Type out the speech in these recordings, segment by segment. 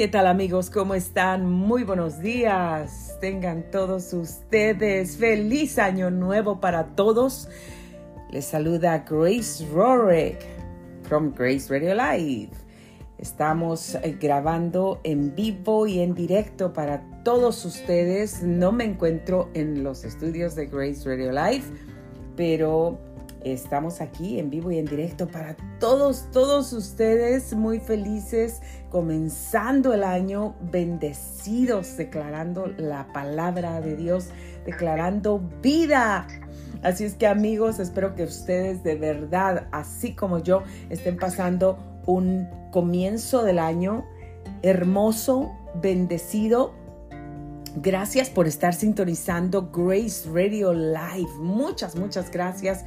¿Qué tal amigos? ¿Cómo están? Muy buenos días. Tengan todos ustedes feliz año nuevo para todos. Les saluda Grace Rorick from Grace Radio Live. Estamos eh, grabando en vivo y en directo para todos ustedes. No me encuentro en los estudios de Grace Radio Live, pero Estamos aquí en vivo y en directo para todos, todos ustedes muy felices, comenzando el año bendecidos, declarando la palabra de Dios, declarando vida. Así es que amigos, espero que ustedes de verdad, así como yo, estén pasando un comienzo del año hermoso, bendecido, Gracias por estar sintonizando Grace Radio Live. Muchas, muchas gracias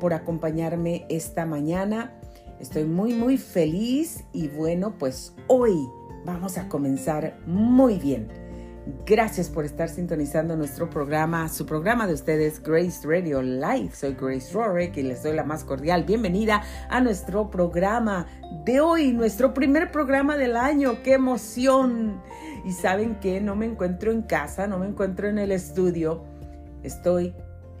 por acompañarme esta mañana. Estoy muy, muy feliz y bueno, pues hoy vamos a comenzar muy bien. Gracias por estar sintonizando nuestro programa, su programa de ustedes, Grace Radio Live. Soy Grace Rorick y les doy la más cordial bienvenida a nuestro programa de hoy, nuestro primer programa del año. ¡Qué emoción! Y saben que no me encuentro en casa, no me encuentro en el estudio. Estoy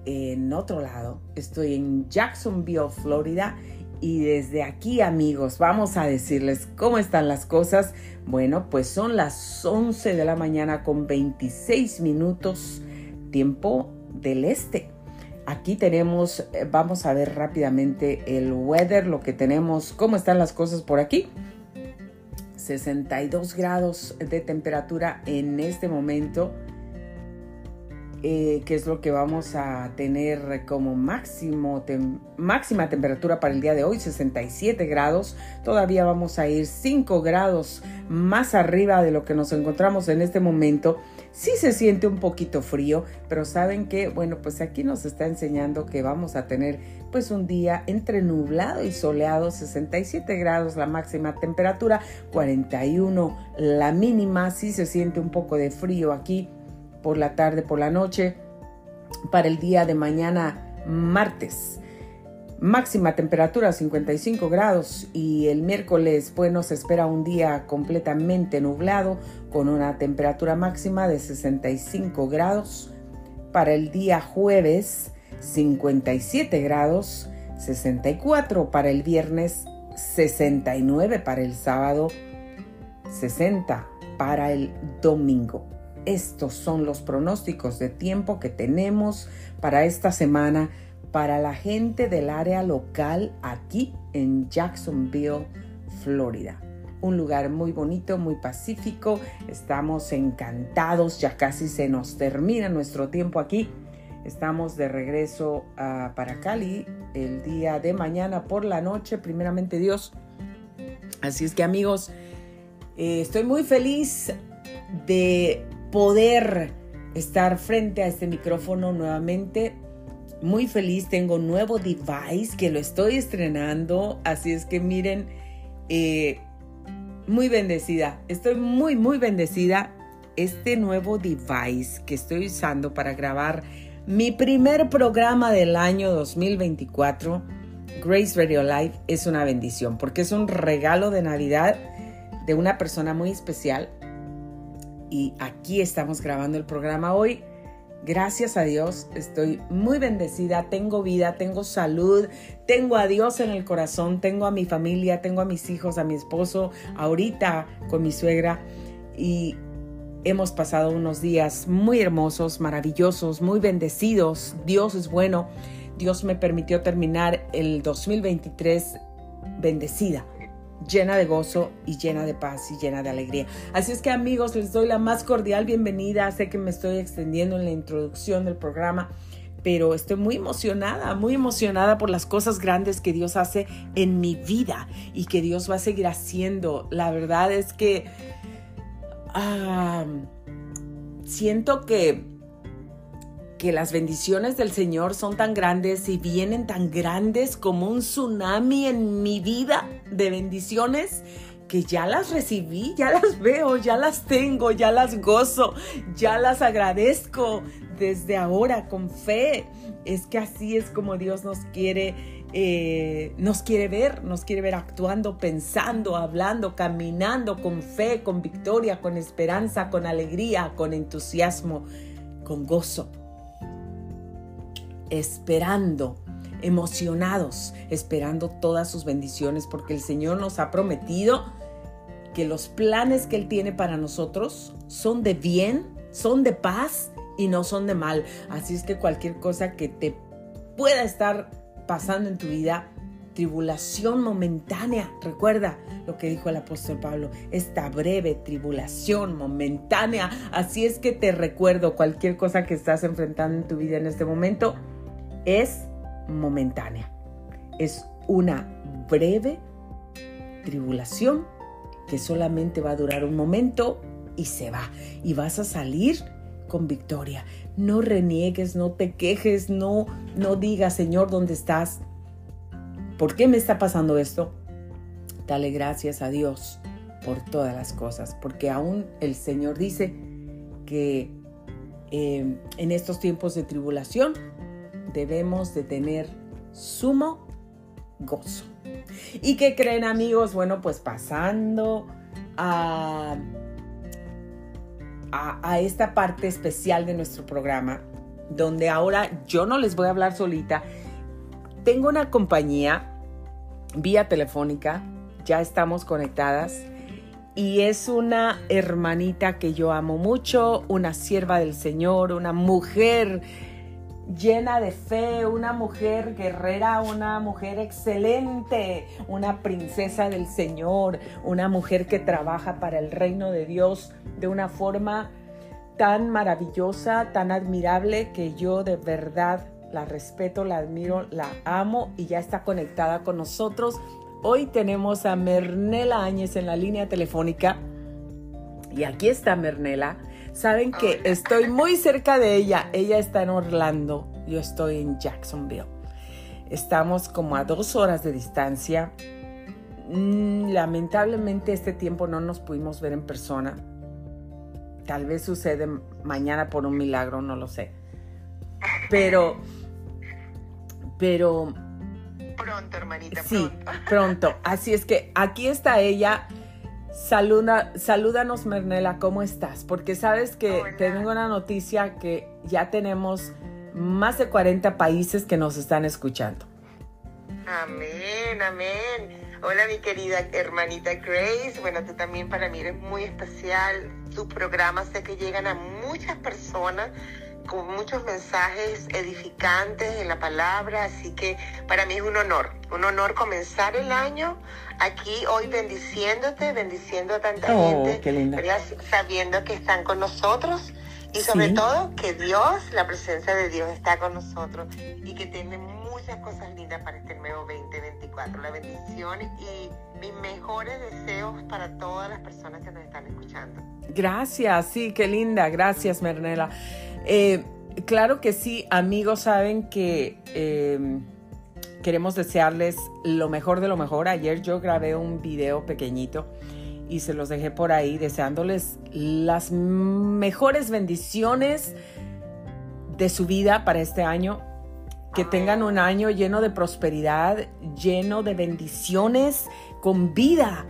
en otro lado. Estoy en Jacksonville, Florida. Y desde aquí, amigos, vamos a decirles cómo están las cosas. Bueno, pues son las 11 de la mañana con 26 minutos tiempo del este. Aquí tenemos, eh, vamos a ver rápidamente el weather, lo que tenemos, cómo están las cosas por aquí. 62 grados de temperatura en este momento eh, que es lo que vamos a tener como máximo máxima temperatura para el día de hoy, 67 grados. Todavía vamos a ir 5 grados más arriba de lo que nos encontramos en este momento. Sí se siente un poquito frío, pero saben que, bueno, pues aquí nos está enseñando que vamos a tener pues un día entre nublado y soleado, 67 grados la máxima temperatura, 41 la mínima, sí se siente un poco de frío aquí por la tarde, por la noche, para el día de mañana martes. Máxima temperatura 55 grados y el miércoles, bueno, se espera un día completamente nublado con una temperatura máxima de 65 grados. Para el día jueves, 57 grados, 64 para el viernes, 69 para el sábado, 60 para el domingo. Estos son los pronósticos de tiempo que tenemos para esta semana para la gente del área local aquí en Jacksonville, Florida. Un lugar muy bonito, muy pacífico. Estamos encantados, ya casi se nos termina nuestro tiempo aquí. Estamos de regreso ah, para Cali el día de mañana por la noche, primeramente Dios. Así es que amigos, eh, estoy muy feliz de poder estar frente a este micrófono nuevamente. Muy feliz, tengo un nuevo device que lo estoy estrenando, así es que miren, eh, muy bendecida, estoy muy, muy bendecida. Este nuevo device que estoy usando para grabar mi primer programa del año 2024, Grace Radio Live, es una bendición porque es un regalo de Navidad de una persona muy especial y aquí estamos grabando el programa hoy. Gracias a Dios, estoy muy bendecida, tengo vida, tengo salud, tengo a Dios en el corazón, tengo a mi familia, tengo a mis hijos, a mi esposo, ahorita con mi suegra y hemos pasado unos días muy hermosos, maravillosos, muy bendecidos. Dios es bueno. Dios me permitió terminar el 2023 bendecida llena de gozo y llena de paz y llena de alegría. Así es que amigos, les doy la más cordial bienvenida. Sé que me estoy extendiendo en la introducción del programa, pero estoy muy emocionada, muy emocionada por las cosas grandes que Dios hace en mi vida y que Dios va a seguir haciendo. La verdad es que ah, siento que que las bendiciones del Señor son tan grandes y vienen tan grandes como un tsunami en mi vida de bendiciones que ya las recibí, ya las veo, ya las tengo, ya las gozo, ya las agradezco desde ahora con fe. Es que así es como Dios nos quiere eh, nos quiere ver, nos quiere ver actuando, pensando, hablando, caminando con fe, con victoria, con esperanza, con alegría, con entusiasmo, con gozo, esperando, emocionados, esperando todas sus bendiciones, porque el Señor nos ha prometido que los planes que Él tiene para nosotros son de bien, son de paz y no son de mal. Así es que cualquier cosa que te pueda estar pasando en tu vida tribulación momentánea. Recuerda lo que dijo el apóstol Pablo, esta breve tribulación momentánea. Así es que te recuerdo, cualquier cosa que estás enfrentando en tu vida en este momento es momentánea. Es una breve tribulación que solamente va a durar un momento y se va. Y vas a salir con victoria. No reniegues, no te quejes, no, no digas, Señor, ¿dónde estás? ¿Por qué me está pasando esto? Dale gracias a Dios por todas las cosas, porque aún el Señor dice que em, en estos tiempos de tribulación debemos de tener sumo gozo. ¿Y qué creen amigos? Bueno, pues pasando a a, esta parte especial de nuestro programa, donde ahora yo no les voy a hablar solita. Tengo una compañía vía telefónica, ya estamos conectadas y es una hermanita que yo amo mucho, una sierva del Señor, una mujer llena de fe, una mujer guerrera, una mujer excelente, una princesa del Señor, una mujer que trabaja para el reino de Dios de una forma tan maravillosa, tan admirable, que yo de verdad la respeto, la admiro, la amo y ya está conectada con nosotros. Hoy tenemos a Mernela Áñez en la línea telefónica. Y aquí está Mernela. Saben que estoy muy cerca de ella. Ella está en Orlando, yo estoy en Jacksonville. Estamos como a dos horas de distancia. Mm, lamentablemente este tiempo no nos pudimos ver en persona. Tal vez sucede mañana por un milagro, no lo sé. Pero, pero... Pronto, hermanita. Sí, pronto. Así es que aquí está ella Saluda, salúdanos, Mernela, ¿cómo estás? Porque sabes que tengo una noticia que ya tenemos más de 40 países que nos están escuchando. Amén, amén. Hola, mi querida hermanita Grace. Bueno, tú también para mí eres muy especial. Tu programa sé que llegan a muchas personas con muchos mensajes edificantes en la palabra, así que para mí es un honor, un honor comenzar el año aquí hoy bendiciéndote, bendiciendo a tanta oh, gente, sabiendo que están con nosotros y sobre todo que Dios, la presencia de Dios está con nosotros y que tiene muchas cosas lindas para este nuevo 2024. La bendición y mis mejores deseos para todas las personas que nos están escuchando. Gracias, sí, qué linda, gracias Mernela. Eh, claro que sí, amigos saben que eh, queremos desearles lo mejor de lo mejor. Ayer yo grabé un video pequeñito y se los dejé por ahí deseándoles las mejores bendiciones de su vida para este año. Que tengan un año lleno de prosperidad, lleno de bendiciones, con vida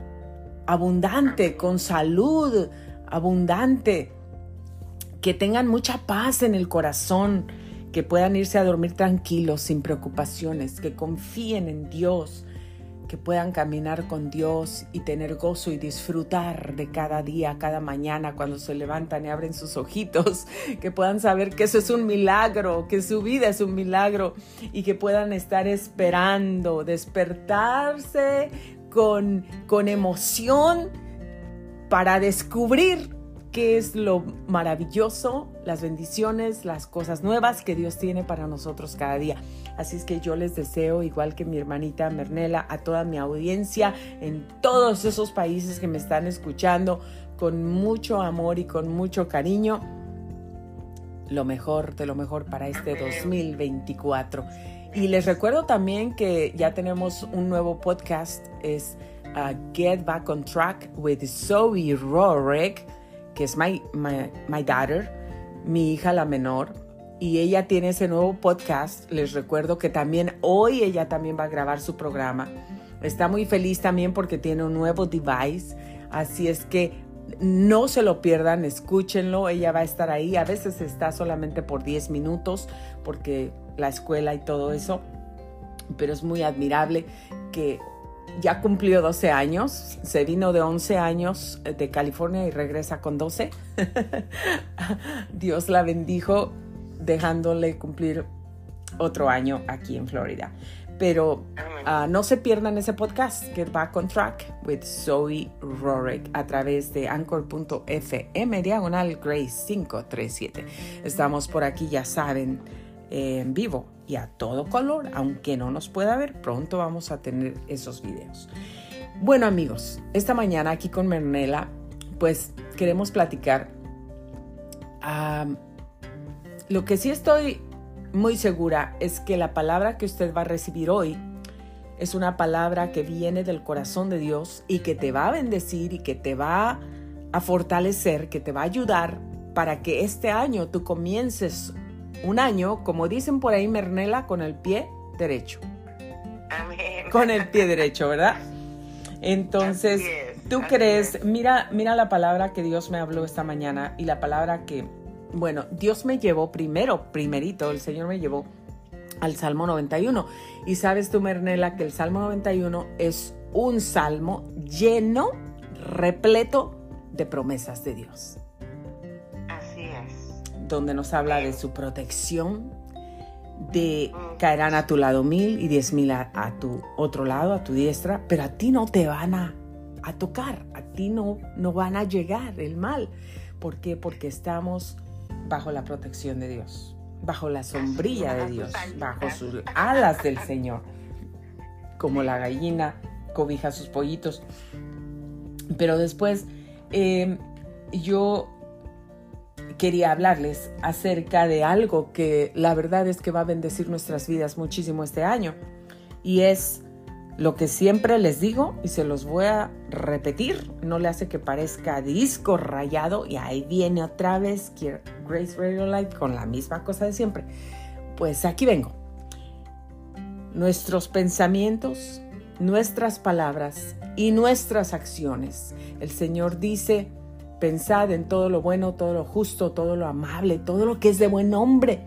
abundante, con salud abundante que tengan mucha paz en el corazón, que puedan irse a dormir tranquilos, sin preocupaciones, que confíen en Dios, que puedan caminar con Dios y tener gozo y disfrutar de cada día, cada mañana, cuando se levantan y abren sus ojitos, que puedan saber que eso es un milagro, que su vida es un milagro y que puedan estar esperando, despertarse con, con emoción para descubrir qué es lo maravilloso, las bendiciones, las cosas nuevas que Dios tiene para nosotros cada día. Así es que yo les deseo, igual que mi hermanita Mernela, a toda mi audiencia en todos esos países que me están escuchando, con mucho amor y con mucho cariño, lo mejor de lo mejor para este 2024. Y les recuerdo también que ya tenemos un nuevo podcast, es uh, Get Back on Track with Zoe Rorick que es my, my, daughter, mi hija la menor. y ella tiene ese nuevo podcast. Les recuerdo que también hoy ella también va a grabar su programa. Está muy feliz también porque tiene un nuevo device. Así es que no se lo pierdan, escúchenlo. Ella va a estar ahí. A veces está solamente por 10 minutos porque la escuela y todo eso. Pero es muy admirable que ya cumplió 12 años, se vino de 11 años de California y regresa con 12. Dios la bendijo dejándole cumplir otro año aquí en Florida. Pero uh, no se pierdan ese podcast, Get Back on Track with Zoe Rorick a través de anchor.fm diagonal Grace 537. Estamos por aquí, ya saben, en vivo y a todo color, aunque no nos pueda ver, pronto vamos a tener esos videos. Bueno amigos, esta mañana aquí con Mernela, pues queremos platicar. Lo que sí estoy muy segura es que la palabra que usted va a recibir hoy es una palabra que viene del corazón de Dios y que te va a bendecir y que te va a fortalecer, que te va a ayudar para que este año tú comiences un año, como dicen por ahí Mernela, con el pie derecho. Amén. Con el pie derecho, ¿verdad? Entonces, tú crees, mira, mira la palabra que Dios me habló esta mañana y la palabra que bueno, Dios me llevó primero, primerito, el Señor me llevó al Salmo 91. Y sabes tú, Mernela, que el Salmo 91 es un salmo lleno, repleto de promesas de Dios. Donde nos habla de su protección, de caerán a tu lado mil y diez mil a, tu otro lado, a tu diestra, pero a ti no te van a, a tocar, a ti no, no van a llegar el mal. ¿Por qué? Porque estamos bajo la protección de Dios, bajo la sombrilla de Dios, bajo sus alas del Señor, como la gallina cobija sus pollitos. Pero después em, yo quería hablarles acerca de algo que la verdad es que va a bendecir nuestras vidas muchísimo este año y es lo que siempre les digo y se los voy a repetir, no le hace que parezca disco rayado y ahí viene otra vez Grace Radio Light con la misma cosa de siempre. Pues aquí vengo. Nuestros pensamientos, nuestras palabras y nuestras acciones. El Señor dice, pensad en todo lo bueno, todo lo justo, todo lo amable, todo lo que es de buen hombre.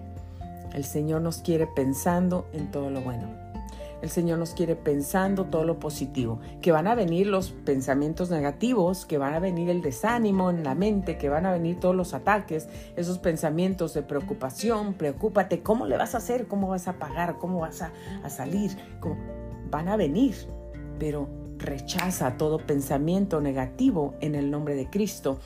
El Señor nos quiere pensando en todo lo bueno. El Señor nos quiere pensando todo lo positivo, que van a venir los pensamientos negativos, que van a venir el desánimo en la mente, que van a venir todos los ataques, esos pensamientos de preocupación, preocúpate, ¿cómo le vas a hacer? ¿Cómo vas a pagar? ¿Cómo vas a, salir? Van a venir, pero rechaza todo pensamiento negativo en el nombre de Cristo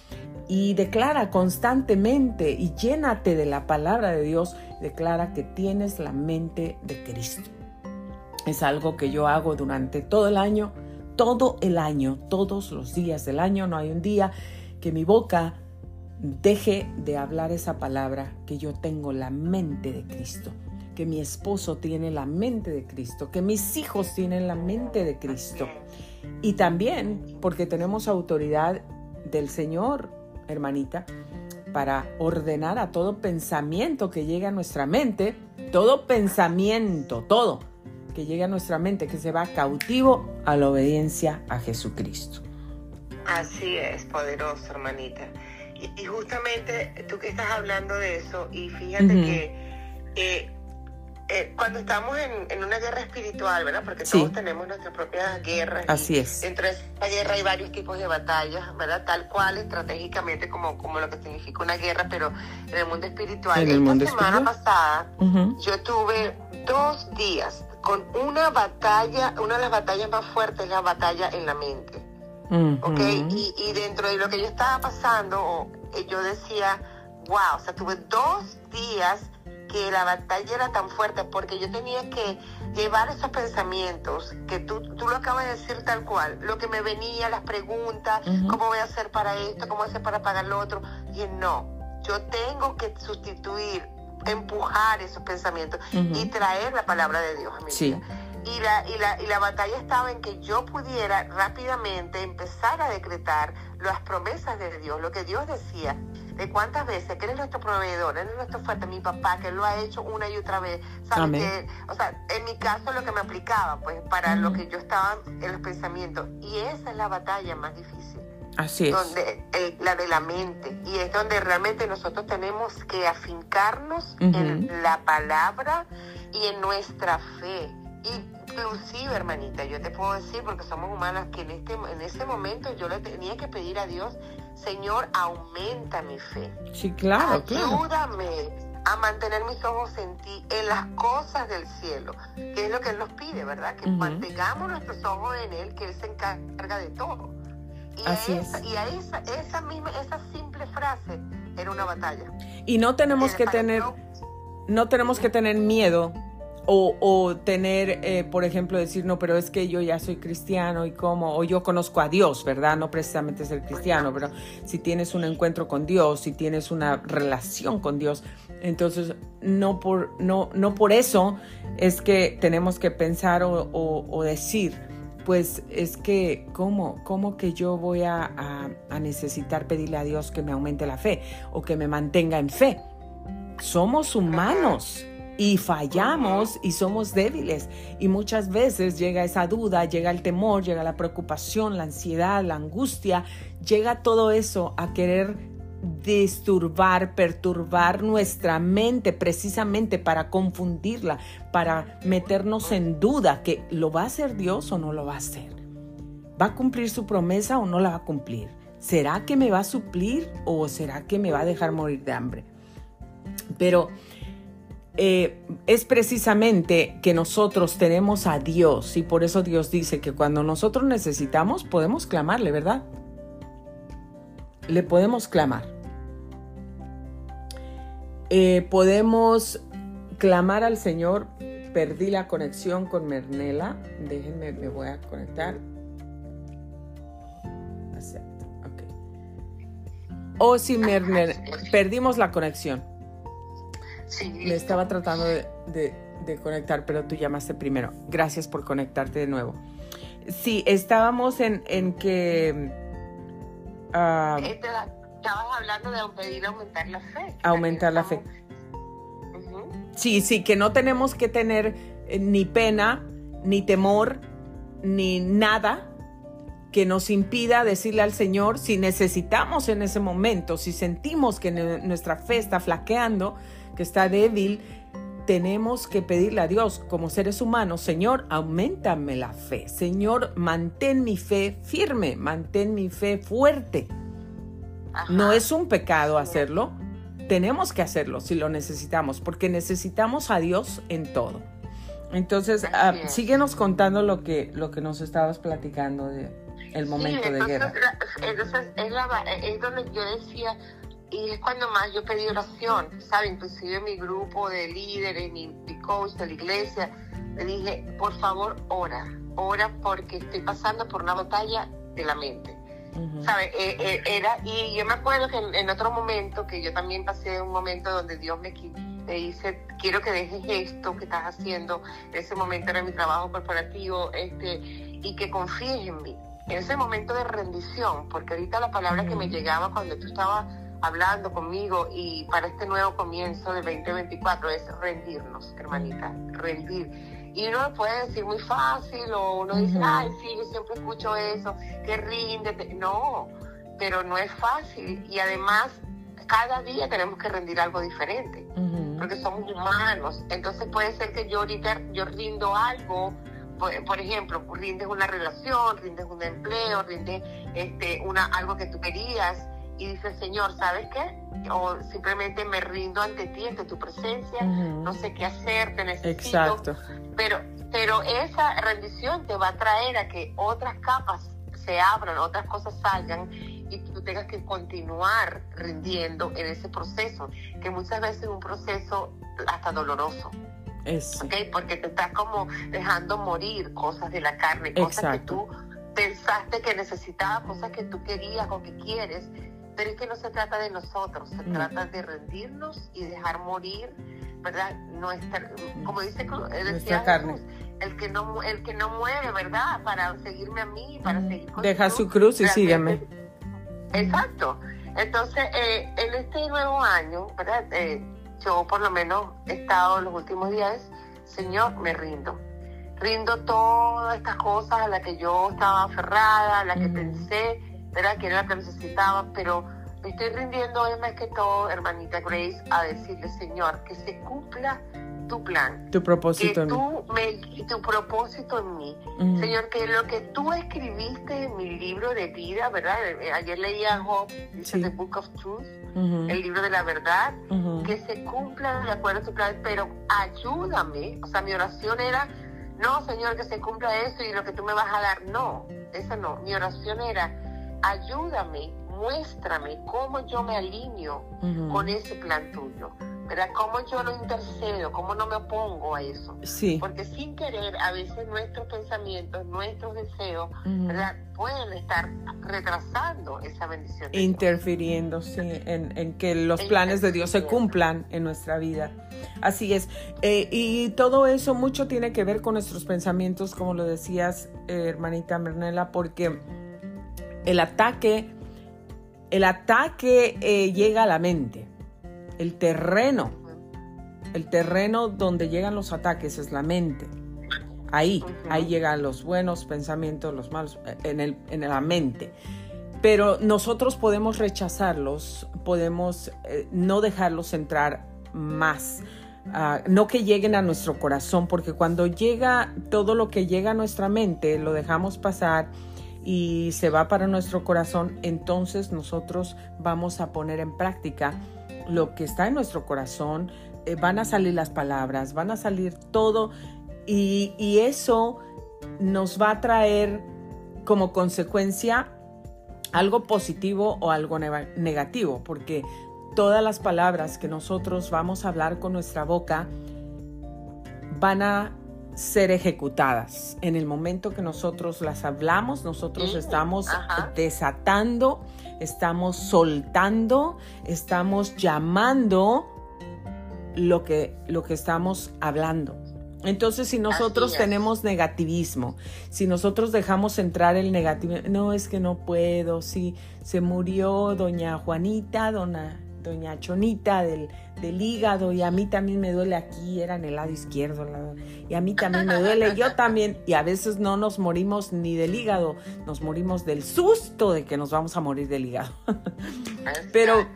y declara constantemente y llénate de la palabra de Dios, declara que tienes la mente de Cristo. Es algo que yo hago durante todo el año, todo el año, todos los días del año. No hay un día que mi boca deje de hablar esa palabra, que yo tengo la mente de Cristo, que mi esposo tiene la mente de Cristo, que mis hijos tienen la mente de Cristo. Y también porque tenemos autoridad del Señor, hermanita, para ordenar a todo pensamiento que llegue a nuestra mente, todo pensamiento, todo que llegue a nuestra mente, que se va cautivo a la obediencia a Jesucristo. Así es, poderoso, hermanita. Y, justamente tú que estás hablando de eso, y fíjate que eh, eh, cuando estamos en, una guerra espiritual, ¿verdad? Porque todos tenemos nuestras propias guerras. Así es. Dentro de esa guerra hay varios tipos de batallas, ¿verdad? Tal cual, estratégicamente, como, como lo que significa una guerra, pero en el mundo espiritual. En el mundo semana pasada, yo tuve dos días con una batalla, una de las batallas más fuertes es la batalla en la mente. y, y, dentro de lo que yo estaba pasando, eh, yo decía, wow, o sea, tuve dos días que la batalla era tan fuerte porque yo tenía que llevar esos pensamientos que tú, tú lo acabas de decir tal cual, lo que me venía, las preguntas, cómo voy a hacer para esto, cómo voy a hacer para pagar lo otro, y no, yo tengo que sustituir empujar esos pensamientos y traer la palabra de Dios a mi vida. Y la, y, la, y la batalla estaba en que yo pudiera rápidamente empezar a decretar las promesas de Dios, lo que Dios decía. De cuántas veces que Él es nuestro proveedor, Él es nuestro fuerte, mi papá, que lo ha hecho una y otra vez. ¿Sabes? Que, o sea, en mi caso lo que me aplicaba, pues, para lo que yo estaba en los pensamientos. Y esa es la batalla más difícil. Así es. Donde, eh, la de la mente. Y es donde realmente nosotros tenemos que afincarnos en la palabra y en nuestra fe. Inclusive, hermanita, yo te puedo decir, porque somos humanas, que en, este, en ese momento yo le tenía que pedir a Dios, Señor, aumenta mi fe. Sí, claro, Ayúdame a mantener mis ojos en ti, en las cosas del cielo, que es lo que Él nos pide, ¿verdad? Que mantengamos nuestros ojos en Él, que Él se encarga de todo. Y Así esa, es. Y a esa, esa, misma, esa simple frase era una batalla. Y no tenemos que tener, no tenemos que tener miedo o, tener, eh, por ejemplo, decir, no, pero es que yo ya soy cristiano y cómo, o yo conozco a Dios, ¿verdad? No precisamente ser cristiano, pero si tienes un encuentro con Dios, si tienes una relación con Dios, entonces no por, no, no por eso es que tenemos que pensar o, decir, pues es que, ¿cómo, cómo que yo voy a, a necesitar pedirle a Dios que me aumente la fe o que me mantenga en fe? Somos humanos y fallamos y somos débiles. Y muchas veces llega esa duda, llega el temor, llega la preocupación, la ansiedad, la angustia, llega todo eso a querer disturbar, perturbar nuestra mente precisamente para confundirla, para meternos en duda que lo va a hacer Dios o no lo va a hacer. ¿Va a cumplir su promesa o no la va a cumplir? ¿Será que me va a suplir o será que me va a dejar morir de hambre? Pero eh, es precisamente que nosotros tenemos a Dios y por eso Dios dice que cuando nosotros necesitamos podemos clamarle, ¿verdad? Le podemos clamar. Eh, podemos clamar al Señor. Perdí la conexión con Mernela. Déjenme, me voy a conectar. Acepto. Ok. Oh, sí, Mernela. Perdimos la conexión. Me estaba tratando de, conectar, pero tú llamaste primero. Gracias por conectarte de nuevo. Sí, estábamos en, en que... Uh, estabas hablando de pedir aumentar la fe. Aumentar la fe. Sí, sí, que no tenemos que tener eh, ni pena, ni temor, ni nada que nos impida decirle al Señor si necesitamos en ese momento, si sentimos que nuestra fe está flaqueando, que está débil, tenemos que pedirle a Dios como seres humanos, Señor, aumentame la fe. Señor, mantén mi fe firme, mantén mi fe fuerte. No es un pecado hacerlo, tenemos que hacerlo si lo necesitamos, porque necesitamos a Dios en todo. Entonces, ah, síguenos contando lo que, lo que nos estabas platicando de el momento de guerra. Entonces, es, es donde yo decía, y es cuando más yo pedí oración, ¿sabe? Inclusive mi grupo de líderes, mi, coach de la iglesia, le dije, por favor, ora, ora porque estoy pasando por una batalla de la mente. ¿Sabe? Eh, eh, era, y yo me acuerdo que en, otro momento, que yo también pasé un momento donde Dios me, me dice, quiero que dejes esto que estás haciendo, en ese momento era mi trabajo corporativo, este, y que confíes en mí. En ese momento de rendición, porque ahorita la palabra que me llegaba cuando tú estabas hablando conmigo y para este nuevo comienzo de 2024 es rendirnos, hermanita, rendir. Y uno lo puede decir muy fácil o uno dice, ay, sí, yo siempre escucho eso, que ríndete. No, pero no es fácil y además cada día tenemos que rendir algo diferente, porque somos humanos. Entonces puede ser que yo ahorita yo rindo algo, por, ejemplo, rindes una relación, rindes un empleo, rindes este, una, algo que tú querías y dice, Señor, ¿sabes qué? O simplemente me rindo ante ti, ante tu presencia, no sé qué hacer, te necesito. Exacto. Pero, pero esa rendición te va a traer a que otras capas se abran, otras cosas salgan y tú tengas que continuar rindiendo en ese proceso, que muchas veces es un proceso hasta doloroso. Eso. ¿okay? Porque te estás como dejando morir cosas de la carne, cosas que tú pensaste que necesitabas, cosas que tú querías o que quieres, pero es que no se trata de nosotros, se mm. trata de rendirnos y dejar morir, ¿verdad? Nuestra, como dice decía carne. el que no el que no muere, ¿verdad? Para seguirme a mí, para mm. seguir con Deja su cruz y sígueme. Exacto. Entonces, eh, en este nuevo año, ¿verdad? Eh, yo por lo menos he estado los últimos días, Señor, me rindo. Rindo todas estas cosas a las que yo estaba aferrada, a las que pensé, ¿verdad? Que era lo que necesitaba, pero me estoy rindiendo hoy más que todo, hermanita Grace, a decirle, Señor, que se cumpla tu plan. Tu propósito que tú Me, tu propósito en mí. Señor, que lo que tú escribiste en mi libro de vida, ¿verdad? Ayer leía Job, dice The Book of Truth, el libro de la verdad, que se cumpla de acuerdo a tu plan, pero ayúdame. O sea, mi oración era, no, Señor, que se cumpla eso y lo que tú me vas a dar. No, esa no. Mi oración era, ayúdame, muéstrame cómo yo me alineo con ese plan tuyo. ¿verdad? ¿Cómo yo no intercedo? ¿Cómo no me opongo a eso? Sí. Porque sin querer, a veces nuestros pensamientos, nuestros deseos, ¿verdad? Pueden estar retrasando esa bendición. Interfiriendo, sí, en, que los planes de Dios se cumplan en nuestra vida. Así es. Eh, y todo eso mucho tiene que ver con nuestros pensamientos, como lo decías, eh, hermanita Mernela, porque el ataque, el ataque eh, llega a la mente el terreno, el terreno donde llegan los ataques es la mente. Ahí, ahí llegan los buenos pensamientos, los malos, en, el, en la mente. Pero nosotros podemos rechazarlos, podemos eh, no dejarlos entrar más. Ah, no que lleguen a nuestro corazón, porque cuando llega todo lo que llega a nuestra mente, lo dejamos pasar y se va para nuestro corazón, entonces nosotros vamos a poner en práctica lo que está en nuestro corazón, eh, van a salir las palabras, van a salir todo y, eso nos va a traer como consecuencia algo positivo o algo negativo, porque todas las palabras que nosotros vamos a hablar con nuestra boca van a ser ejecutadas. En el momento que nosotros las hablamos, nosotros estamos desatando, estamos soltando, estamos llamando lo que, lo que estamos hablando. Entonces, si nosotros tenemos negativismo, si nosotros dejamos entrar el negativo, no es que no puedo, si se murió doña Juanita, dona, doña Chonita del, del hígado y a mí también me duele aquí, era en el lado izquierdo, y a mí también me duele, yo también, y a veces no nos morimos ni del hígado, nos morimos del susto de que nos vamos a morir del hígado. Pero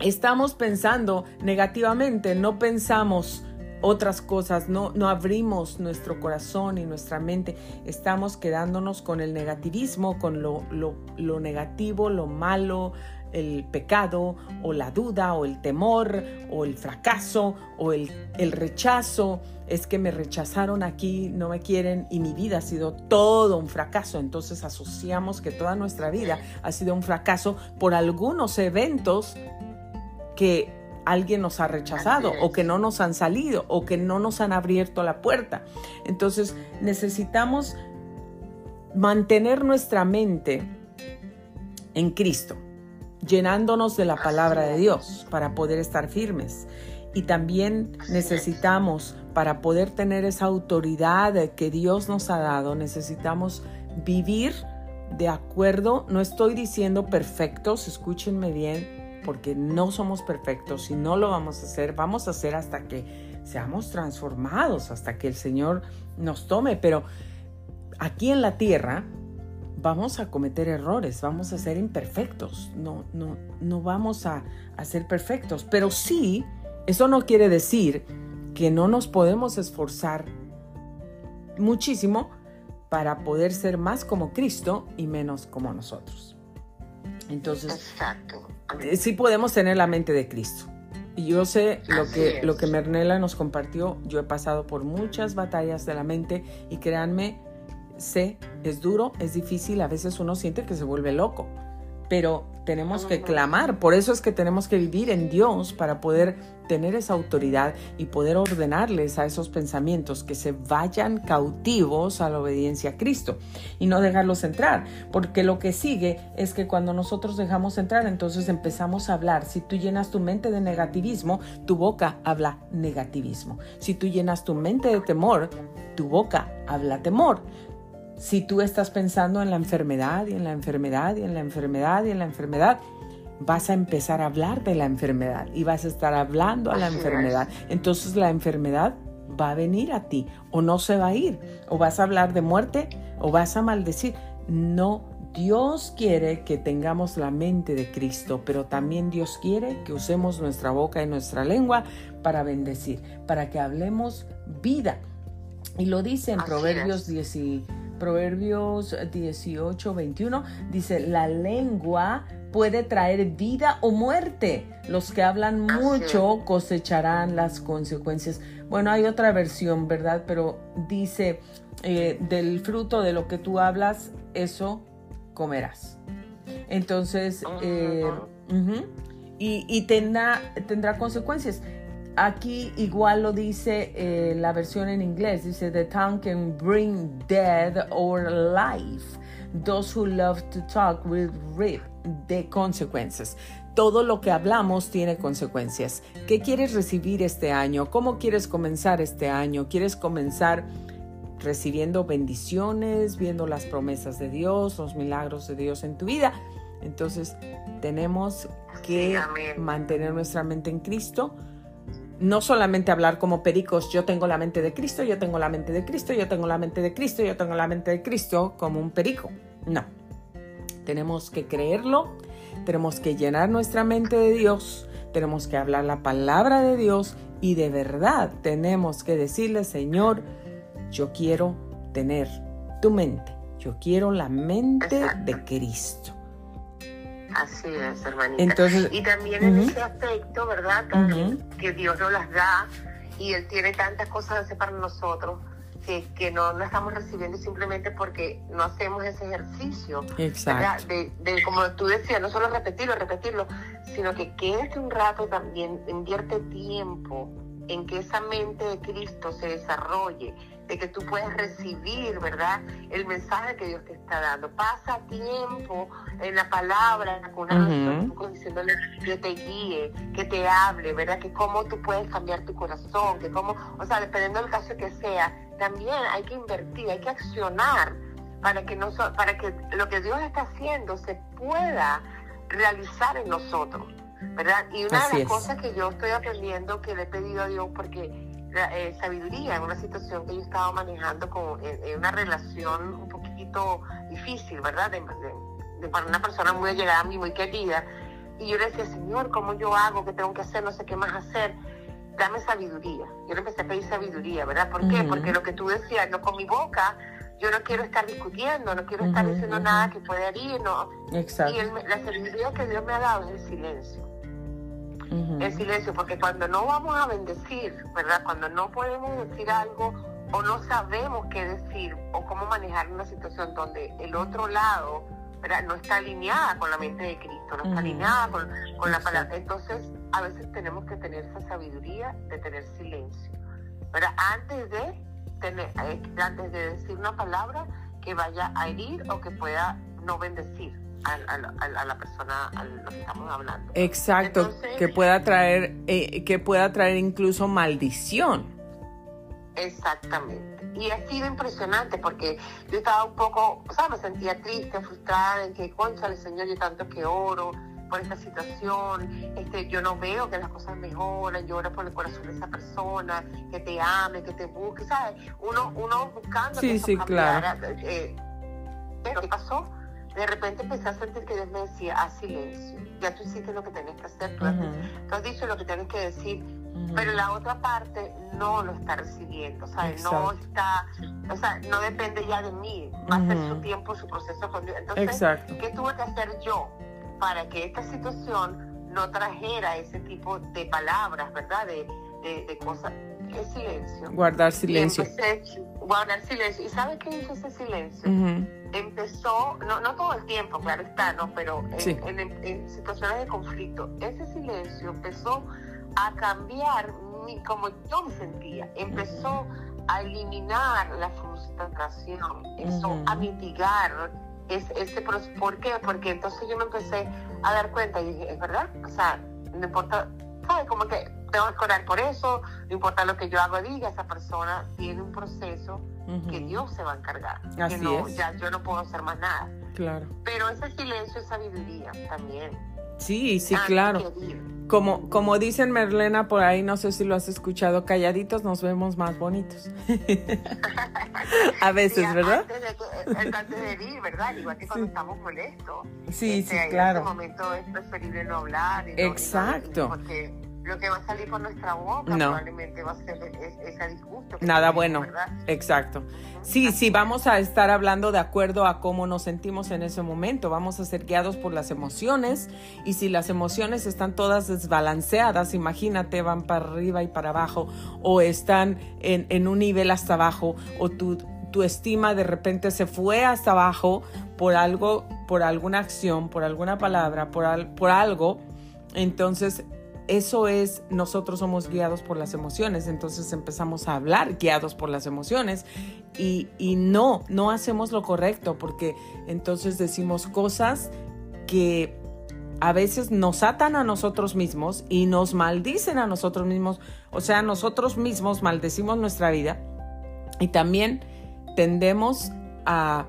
estamos pensando negativamente, no pensamos otras cosas, no, no abrimos nuestro corazón y nuestra mente, estamos quedándonos con el negativismo, con lo, lo, lo negativo, lo malo, el pecado o la duda o el temor o el fracaso o el, el, rechazo. Es que me rechazaron aquí, no me quieren y mi vida ha sido todo un fracaso. Entonces asociamos que toda nuestra vida ha sido un fracaso por algunos eventos que alguien nos ha rechazado o que no nos han salido o que no nos han abierto la puerta. Entonces necesitamos mantener nuestra mente en Cristo llenándonos de la palabra de Dios para poder estar firmes. Y también necesitamos, para poder tener esa autoridad que Dios nos ha dado, necesitamos vivir de acuerdo, no estoy diciendo perfectos, escúchenme bien, porque no somos perfectos y no lo vamos a hacer, vamos a hacer hasta que seamos transformados, hasta que el Señor nos tome, pero aquí en la tierra vamos a cometer errores, vamos a ser imperfectos, no, no, no vamos a, a ser perfectos, pero sí, eso no quiere decir que no nos podemos esforzar muchísimo para poder ser más como Cristo y menos como nosotros. Entonces, eh, sí podemos tener la mente de Cristo. Y yo sé lo que, lo que Mernela nos compartió, yo he pasado por muchas batallas de la mente y créanme, sé, es duro, es difícil, a veces uno siente que se vuelve loco, pero tenemos que clamar, por eso es que tenemos que vivir en Dios para poder tener esa autoridad y poder ordenarles a esos pensamientos que se vayan cautivos a la obediencia a Cristo y no dejarlos entrar, porque lo que sigue es que cuando nosotros dejamos entrar, entonces empezamos a hablar. Si tú llenas tu mente de negativismo, tu boca habla negativismo. Si tú llenas tu mente de temor, tu boca habla temor. Si tú estás pensando en la enfermedad y en la enfermedad y en la enfermedad y en la enfermedad, vas a empezar a hablar de la enfermedad y vas a estar hablando a la enfermedad. Entonces la enfermedad va a venir a ti o no se va a ir. O vas a hablar de muerte o vas a maldecir. No, Dios quiere que tengamos la mente de Cristo, pero también Dios quiere que usemos nuestra boca y nuestra lengua para bendecir, para que hablemos vida. Y lo dice en Proverbios 10, Proverbios 18, 21, dice, la lengua puede traer vida o muerte. Los que hablan mucho cosecharán las consecuencias. Bueno, hay otra versión, ¿verdad? Pero dice, eh, del fruto de lo que tú hablas, eso comerás. Entonces, eh, y, tendrá, tendrá consecuencias. Aquí igual lo dice eh, la versión en inglés, dice, the tongue can bring death or life. Those who love to talk will reap the consequences. Todo lo que hablamos tiene consecuencias. ¿Qué quieres recibir este año? ¿Cómo quieres comenzar este año? ¿Quieres comenzar recibiendo bendiciones, viendo las promesas de Dios, los milagros de Dios en tu vida? Entonces tenemos que mantener nuestra mente en Cristo no solamente hablar como pericos, yo tengo la mente de Cristo, yo tengo la mente de Cristo, yo tengo la mente de Cristo, yo tengo la mente de Cristo como un perico. No. Tenemos que creerlo, tenemos que llenar nuestra mente de Dios, tenemos que hablar la palabra de Dios y de verdad tenemos que decirle, Señor, yo quiero tener tu mente, yo quiero la mente de Cristo. Así es, hermanita. y también en ese aspecto, ¿verdad? También que Dios nos las da y Él tiene tantas cosas hacer para nosotros que, que no, no estamos recibiendo simplemente porque no hacemos ese ejercicio. Exacto. De, de, como tú decías, no solo repetirlo, repetirlo, sino que quédate un rato también, invierte tiempo en que esa mente de Cristo se desarrolle de que tú puedes recibir, ¿verdad? El mensaje que Dios te está dando. Pasa tiempo en la palabra, con una diciéndole que te guíe, que te hable, ¿verdad? Que cómo tú puedes cambiar tu corazón, que cómo, o sea, dependiendo del caso que sea, también hay que invertir, hay que accionar para que, no, para que lo que Dios está haciendo se pueda realizar en nosotros, ¿verdad? Y una de las cosas que yo estoy aprendiendo, que le he pedido a Dios, porque eh, sabiduría en una situación que yo estaba manejando con, en, una relación un poquito difícil, ¿verdad? De, para una persona muy allegada a mí, muy querida. Y yo le decía, Señor, ¿cómo yo hago? ¿Qué tengo que hacer? No sé qué más hacer. Dame sabiduría. Yo le empecé a pedir sabiduría, ¿verdad? ¿Por qué? Porque lo que tú decías, no con mi boca, yo no quiero estar discutiendo, no quiero estar diciendo nada que pueda herir, ¿no? Exacto. Y la sabiduría que Dios me ha dado es el silencio el silencio, porque cuando no vamos a bendecir, ¿verdad? Cuando no podemos decir algo o no sabemos qué decir o cómo manejar una situación donde el otro lado, ¿verdad? No está alineada con la mente de Cristo, no está alineada con, la palabra. Entonces, a veces tenemos que tener esa sabiduría de tener silencio, ¿verdad? Antes de tener, eh, antes de decir una palabra que vaya a herir o que pueda no bendecir a, la persona a lo que estamos hablando. Exacto, que pueda traer, eh, que pueda traer incluso maldición. Exactamente. Y ha sido impresionante porque yo estaba un poco, o sea, me sentía triste, frustrada en que, concha, el Señor, yo tanto que oro por esta situación, este, yo no veo que las cosas mejoran, yo oro por el corazón de esa persona, que te ame, que te busque, ¿sabes? Uno, uno buscando sí, sí, claro. Eh, pero ¿qué pasó? De repente empecé a sentir que Dios me decía, haz silencio, ya tú hiciste lo que tenés que hacer, tú, has, dicho lo que tienes que decir, pero la otra parte no lo está recibiendo, ¿sabes? No está, o sea, no depende ya de mí, va a ser su tiempo, su proceso con Dios. Entonces, ¿qué tuve que hacer yo para que esta situación no trajera ese tipo de palabras, ¿verdad? De, de, cosas. ¿Qué silencio? Guardar silencio. Guardar silencio. ¿Y sabe qué hizo ese silencio? empezó, no, no todo el tiempo, claro está, ¿no? Pero en, situaciones de conflicto, ese silencio empezó a cambiar mi, como yo me sentía, empezó a eliminar la frustración, empezó a mitigar ese, ese, ¿por qué? Porque entonces yo me empecé a dar cuenta y dije, es verdad, o sea, no importa, ¿sabes? Como que tengo que orar por eso, no importa lo que yo hago diga, esa persona tiene un proceso que Dios se va a encargar. Así que no, es. ya yo no puedo hacer más nada. Claro. Pero ese silencio es sabiduría también. Sí, sí, Antes claro. Como, como dicen Merlena por ahí, no sé si lo has escuchado, calladitos nos vemos más bonitos. a veces, Sí, ¿verdad? Antes de, eh, antes de ir, ¿verdad? Igual que cuando Sí. estamos molestos. Sí, Este, sí, En claro. ese momento es preferible no hablar. y no- y no- Exacto. porque lo que va a salir por nuestra boca No. probablemente va a ser es- ese disgusto. que Nada tenemos, bueno. ¿verdad? Exacto. Sí, Así sí, es. vamos a estar hablando de acuerdo a cómo nos sentimos en ese momento. Vamos a ser guiados por las emociones y si las emociones están todas desbalanceadas, imagínate, van para arriba y para abajo o están en, en un nivel hasta abajo o tu, tu estima de repente se fue hasta abajo por algo, por alguna acción, por alguna palabra, por, al- por algo, entonces eso es, nosotros somos guiados por las emociones, entonces empezamos a hablar guiados por las emociones y, y no, no hacemos lo correcto porque entonces decimos cosas que a veces nos atan a nosotros mismos y nos maldicen a nosotros mismos, o sea, nosotros mismos maldecimos nuestra vida y también tendemos a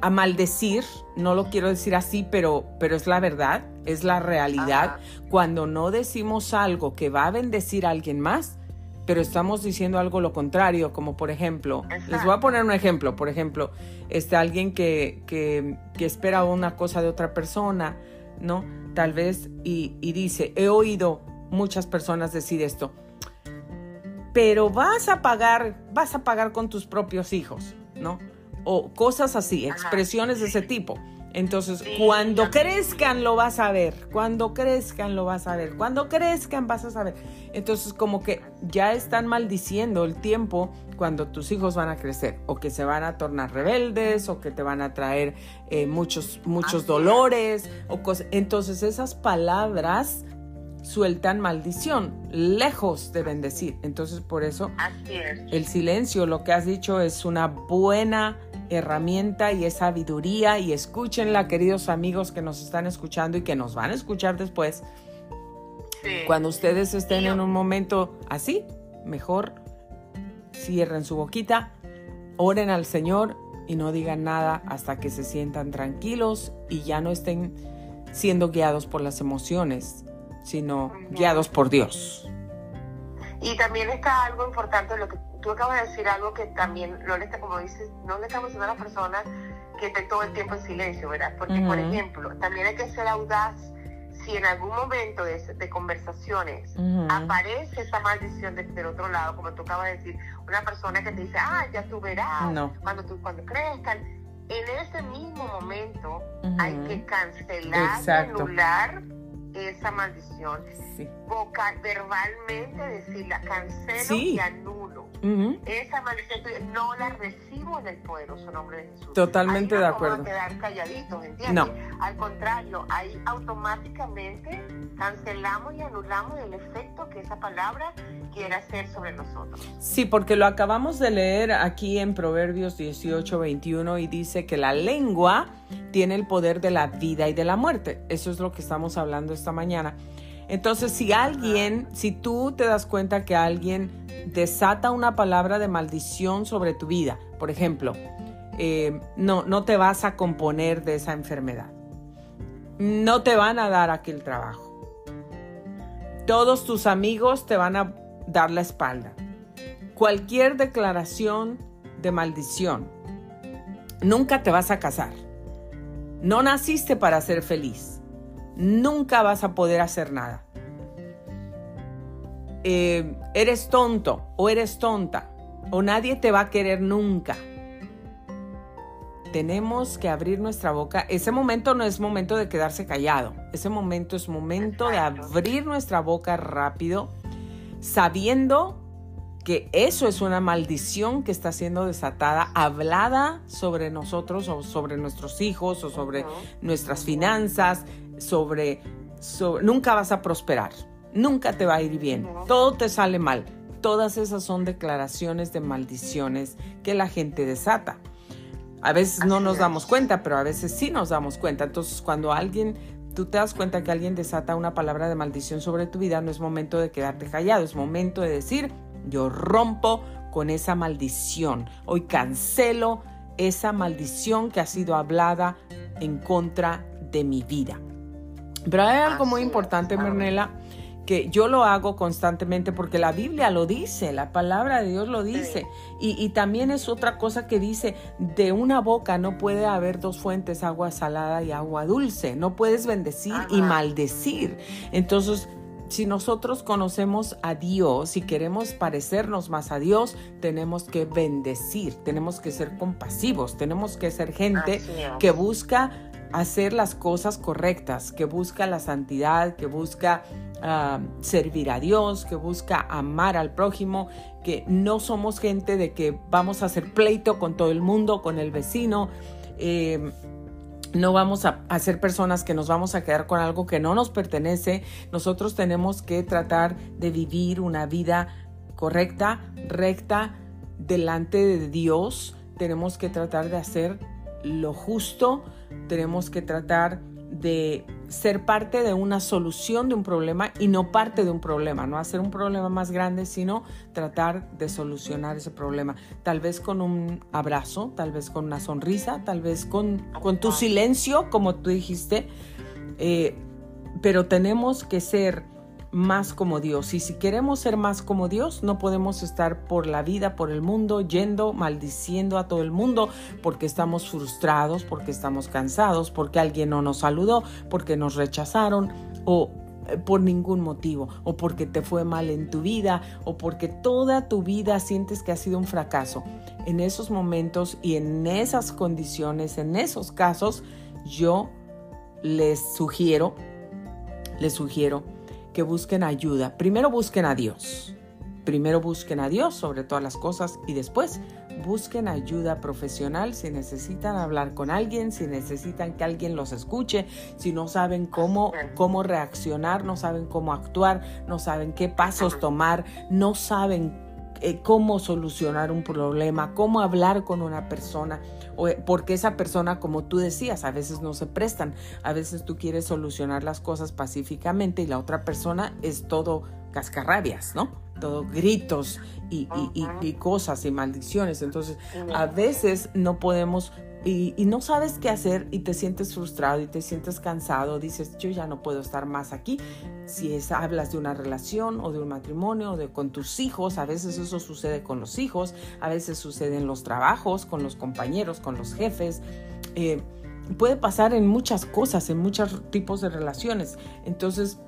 a maldecir, no lo quiero decir así, pero, pero es la verdad, es la realidad, Ajá. cuando no decimos algo que va a bendecir a alguien más, pero estamos diciendo algo lo contrario, como por ejemplo, les voy a poner un ejemplo, por ejemplo, este alguien que, que, que espera una cosa de otra persona, ¿no? Tal vez, y, y dice, he oído muchas personas decir esto, pero vas a pagar, vas a pagar con tus propios hijos, ¿no? O cosas así, Ajá. expresiones de ese tipo. Entonces, Sí, cuando crezcan lo vas a ver, cuando crezcan lo vas a ver, cuando crezcan vas a saber. Entonces, como que ya están maldiciendo el tiempo cuando tus hijos van a crecer, o que se van a tornar rebeldes, o que te van a traer eh, muchos, muchos dolores, o cosas. Entonces, esas palabras sueltan maldición, lejos de bendecir. Entonces, por eso Así es. el silencio, lo que has dicho, es una buena herramienta y es sabiduría. Y escúchenla, queridos amigos que nos están escuchando y que nos van a escuchar después. Sí. Cuando ustedes estén yo- en un momento así, mejor cierren su boquita, oren al Señor y no digan nada hasta que se sientan tranquilos y ya no estén siendo guiados por las emociones, sino guiados por Dios. Y también está algo importante, lo que tú acabas de decir, algo que también no le está, como dices, no le estamos diciendo a la persona que esté todo el tiempo en silencio, ¿verdad? Porque, por Ujú. ejemplo, también hay que ser audaz si en algún momento de, de conversaciones Ujú. aparece esa maldición de- del otro lado, como tú acabas de decir, una persona que te dice, ah, ya tú verás, No. cuando, tú, cuando crezcan, en ese mismo momento Ujú. hay que cancelar, Exacto. anular esa maldición Sí. vocal, verbalmente decirla, cancelo Sí. y anulo. Ujú. Esa maldición no la recibo en el poderoso nombre de Jesús. Totalmente Ahí de no acuerdo. Quedar calladitos, ¿entiendes? No. Al contrario, ahí automáticamente cancelamos y anulamos el efecto que esa palabra quiere hacer sobre nosotros. Sí, porque lo acabamos de leer aquí en Proverbios 18, 21 y dice que la lengua tiene el poder de la vida y de la muerte. Eso es lo que estamos hablando esta mañana. Entonces, si alguien, si tú te das cuenta que alguien desata una palabra de maldición sobre tu vida, por ejemplo, eh, no, no te vas a componer de esa enfermedad. No te van a dar aquel trabajo. Todos tus amigos te van a dar la espalda. Cualquier declaración de maldición. Nunca te vas a casar. No naciste para ser feliz. Nunca vas a poder hacer nada. Eh, eres tonto o eres tonta o nadie te va a querer nunca. Tenemos que abrir nuestra boca. Ese momento no es momento de quedarse callado. Ese momento es momento de abrir nuestra boca rápido, sabiendo eso es una maldición que está siendo desatada, hablada sobre nosotros o sobre nuestros hijos o sobre nuestras finanzas, sobre, sobre- nunca vas a prosperar, nunca te va a ir bien, todo te sale mal. Todas esas son declaraciones de maldiciones que la gente desata. A veces no nos damos cuenta, pero a veces sí nos damos cuenta. Entonces, cuando alguien, tú te das cuenta que alguien desata una palabra de maldición sobre tu vida, no es momento de quedarte callado, es momento de decir, yo rompo con esa maldición. Hoy cancelo esa maldición que ha sido hablada en contra de mi vida. Pero hay algo muy importante, Mernela, que yo lo hago constantemente porque la Biblia lo dice, la palabra de Dios lo dice. Y, también es otra cosa que dice, de una boca no puede haber dos fuentes, agua salada y agua dulce. No puedes bendecir y maldecir. Entonces, si nosotros conocemos a Dios y queremos parecernos más a Dios, tenemos que bendecir, tenemos que ser compasivos, tenemos que ser gente que busca hacer las cosas correctas, que busca la santidad, que busca ah, servir a Dios, que busca amar al prójimo, que no somos gente de que vamos a hacer pleito con todo el mundo, con el vecino. Eh, no vamos a, ser personas que nos vamos a quedar con algo que no nos pertenece. Nosotros tenemos que tratar de vivir una vida correcta, recta, delante de Dios. Tenemos que tratar de hacer lo justo. Tenemos que tratar de ser parte de una solución de un problema y no parte de un problema, no hacer un problema más grande, sino tratar de solucionar ese problema. Tal vez con un abrazo, tal vez con una sonrisa, tal vez con, con tu silencio, como tú dijiste, eh, pero tenemos que ser más como Dios. Y si queremos ser más como Dios, no podemos estar por la vida, por el mundo, yendo, maldiciendo a todo el mundo porque estamos frustrados, porque estamos cansados, porque alguien no nos saludó, porque nos rechazaron o eh, por ningún motivo, o porque te fue mal en tu vida, o porque toda tu vida sientes que ha sido un fracaso. En esos momentos y en esas condiciones, en esos casos, yo les sugiero, les sugiero que busquen ayuda. Primero busquen a Dios. Primero busquen a Dios sobre todas las cosas y después busquen ayuda profesional si necesitan hablar con alguien, si necesitan que alguien los escuche, si no saben cómo, cómo reaccionar, no saben cómo actuar, no saben qué pasos tomar, no saben eh, cómo solucionar un problema, cómo hablar con una persona, porque esa persona, como tú decías, a veces no se prestan, a veces tú quieres solucionar las cosas pacíficamente y la otra persona es todo cascarrabias, ¿no? Todo gritos y, y cosas y maldiciones. Entonces, a veces no podemos y, no sabes qué hacer y te sientes frustrado y te sientes cansado, dices, yo ya no puedo estar más aquí. Si es, hablas de una relación o de un matrimonio o de con tus hijos, a veces eso sucede con los hijos, a veces sucede en los trabajos, con los compañeros, con los jefes. Eh, puede pasar en muchas cosas, en muchos tipos de relaciones. Entonces,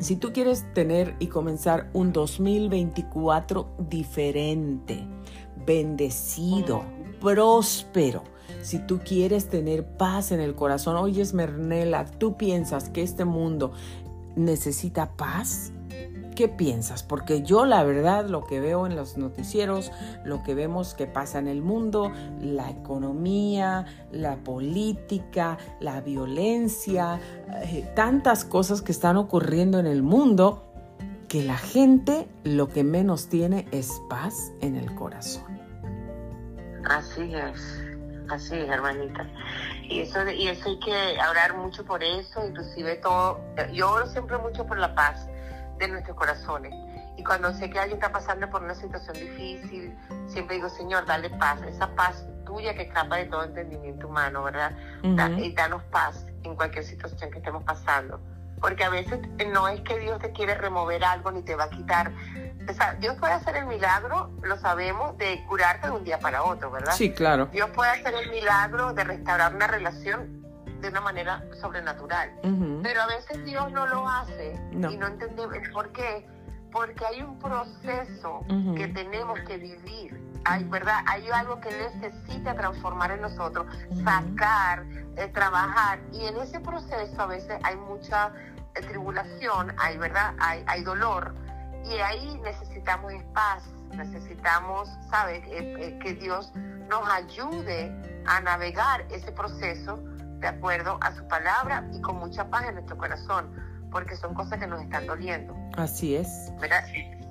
si tú quieres tener y comenzar un 2024 diferente, bendecido, próspero, si tú quieres tener paz en el corazón, oye Esmernela, ¿tú piensas que este mundo necesita paz? ¿Qué piensas? Porque yo la verdad lo que veo en los noticieros, lo que vemos que pasa en el mundo, la economía, la política, la violencia, eh, tantas cosas que están ocurriendo en el mundo, que la gente lo que menos tiene es paz en el corazón. Así es. Así es, hermanita. Y eso, y eso hay que hablar mucho por eso, inclusive todo. Yo oro siempre mucho por la paz de nuestros corazones. Y cuando sé que alguien está pasando por una situación difícil, siempre digo, Señor, dale paz, esa paz tuya que escapa de todo entendimiento humano, ¿verdad? y danos paz en cualquier situación que estemos pasando. Porque a veces no es que Dios te quiere remover algo ni te va a quitar o sea, Dios puede hacer el milagro, lo sabemos, de curarte de un día para otro, ¿verdad? Sí, claro. Dios puede hacer el milagro de restaurar una relación de una manera sobrenatural. Pero a veces Dios no lo hace y no entendemos por qué. Porque hay un proceso que tenemos que vivir. Hay, ¿verdad? Hay algo que necesita transformar en nosotros, sacar, eh, trabajar. Y en ese proceso a veces hay mucha eh, tribulación, hay, ¿verdad? Hay, hay dolor y ahí necesitamos paz, necesitamos, ¿sabes? que Dios nos ayude a navegar ese proceso de acuerdo a su palabra y con mucha paz en nuestro corazón, porque son cosas que nos están doliendo. Así es. ¿verdad?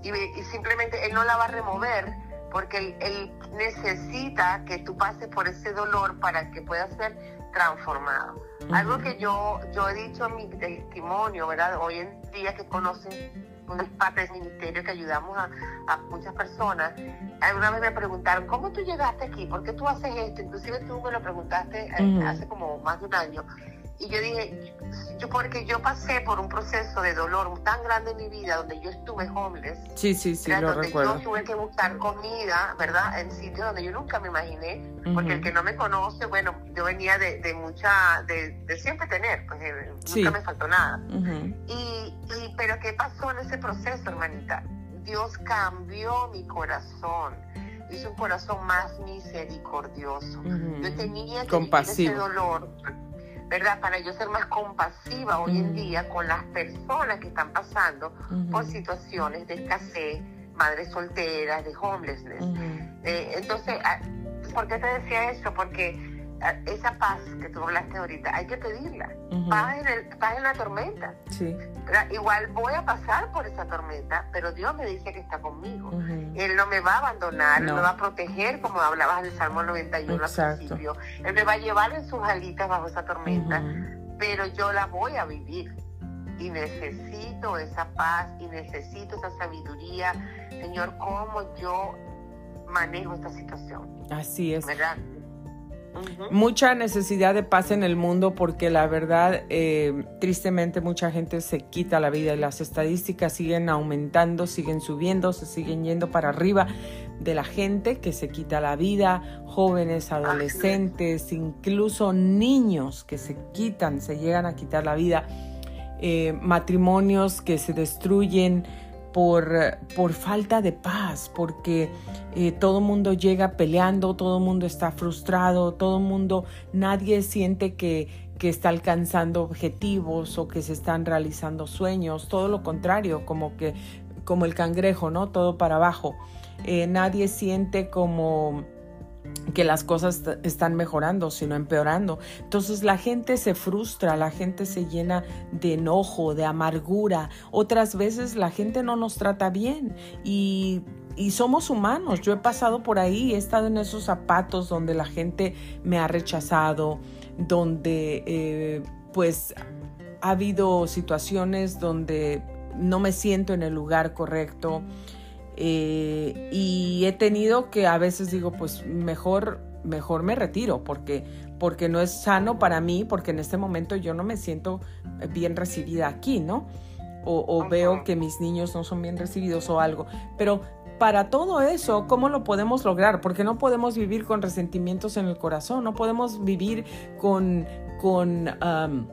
Y, simplemente Él no la va a remover porque él, necesita que tú pases por ese dolor para que pueda ser transformado. Algo que yo, yo he dicho en mi testimonio, ¿verdad? Hoy en día que conocen es parte del ministerio que ayudamos a, a, muchas personas. Alguna vez me preguntaron, ¿cómo tú llegaste aquí? ¿Por qué tú haces esto? Inclusive tú me lo preguntaste eh, hace como más de un año. Y yo dije, yo porque yo pasé por un proceso de dolor tan grande en mi vida, donde yo estuve homeless. Sí, sí, sí, lo donde recuerdo. yo tuve que buscar comida, ¿verdad? En sitios donde yo nunca me imaginé. Porque el que no me conoce, bueno, yo venía de, de mucha, de, de, siempre tener, pues eh, Sí. nunca me faltó nada. Y, y, pero ¿qué pasó en ese proceso, hermanita? Dios cambió mi corazón. Hizo un corazón más misericordioso. Yo tenía que vivir Compasivo. ese dolor, ¿verdad? Para yo ser más compasiva hoy en Mm. día con las personas que están pasando por situaciones de escasez, madres solteras, de homelessness. Eh, entonces, ah, ¿por qué te decía eso? Porque esa paz que tú hablaste ahorita, hay que pedirla. Ujú. Paz en, el- paz en la tormenta. Sí. Igual voy a pasar por esa tormenta, pero Dios me dice que está conmigo. Él no me va a abandonar, Él No. me va a proteger, como hablabas del Salmo 91 al Exacto. principio. Él me va a llevar en sus alitas bajo esa tormenta, pero yo la voy a vivir. Y necesito esa paz y necesito esa sabiduría. Señor, ¿cómo yo manejo esta situación? Así es. ¿Verdad? Mucha necesidad de paz en el mundo porque la verdad, eh, tristemente, mucha gente se quita la vida y las estadísticas siguen aumentando, siguen subiendo, se siguen yendo para arriba de la gente que se quita la vida, jóvenes, adolescentes, incluso niños que se quitan, se llegan a quitar la vida, eh, matrimonios que se destruyen por, por falta de paz, porque eh, todo el mundo llega peleando, todo el mundo está frustrado, todo el mundo, nadie siente que, que está alcanzando objetivos o que se están realizando sueños, todo lo contrario, como que como el cangrejo, ¿no? Todo para abajo. Eh, nadie siente como que las cosas están mejorando, sino empeorando. Entonces la gente se frustra, la gente se llena de enojo, de amargura. Otras veces la gente no nos trata bien y, y somos humanos. Yo he pasado por ahí, he estado en esos zapatos donde la gente me ha rechazado, donde eh, pues ha habido situaciones donde no me siento en el lugar correcto. Eh, y he tenido que a veces digo, pues mejor, mejor me retiro porque, porque no es sano para mí, porque en este momento yo no me siento bien recibida aquí, ¿no? O, o veo que mis niños no son bien recibidos o algo. Pero para todo eso, ¿cómo lo podemos lograr? Porque no podemos vivir con resentimientos en el corazón, no podemos vivir con, con, um,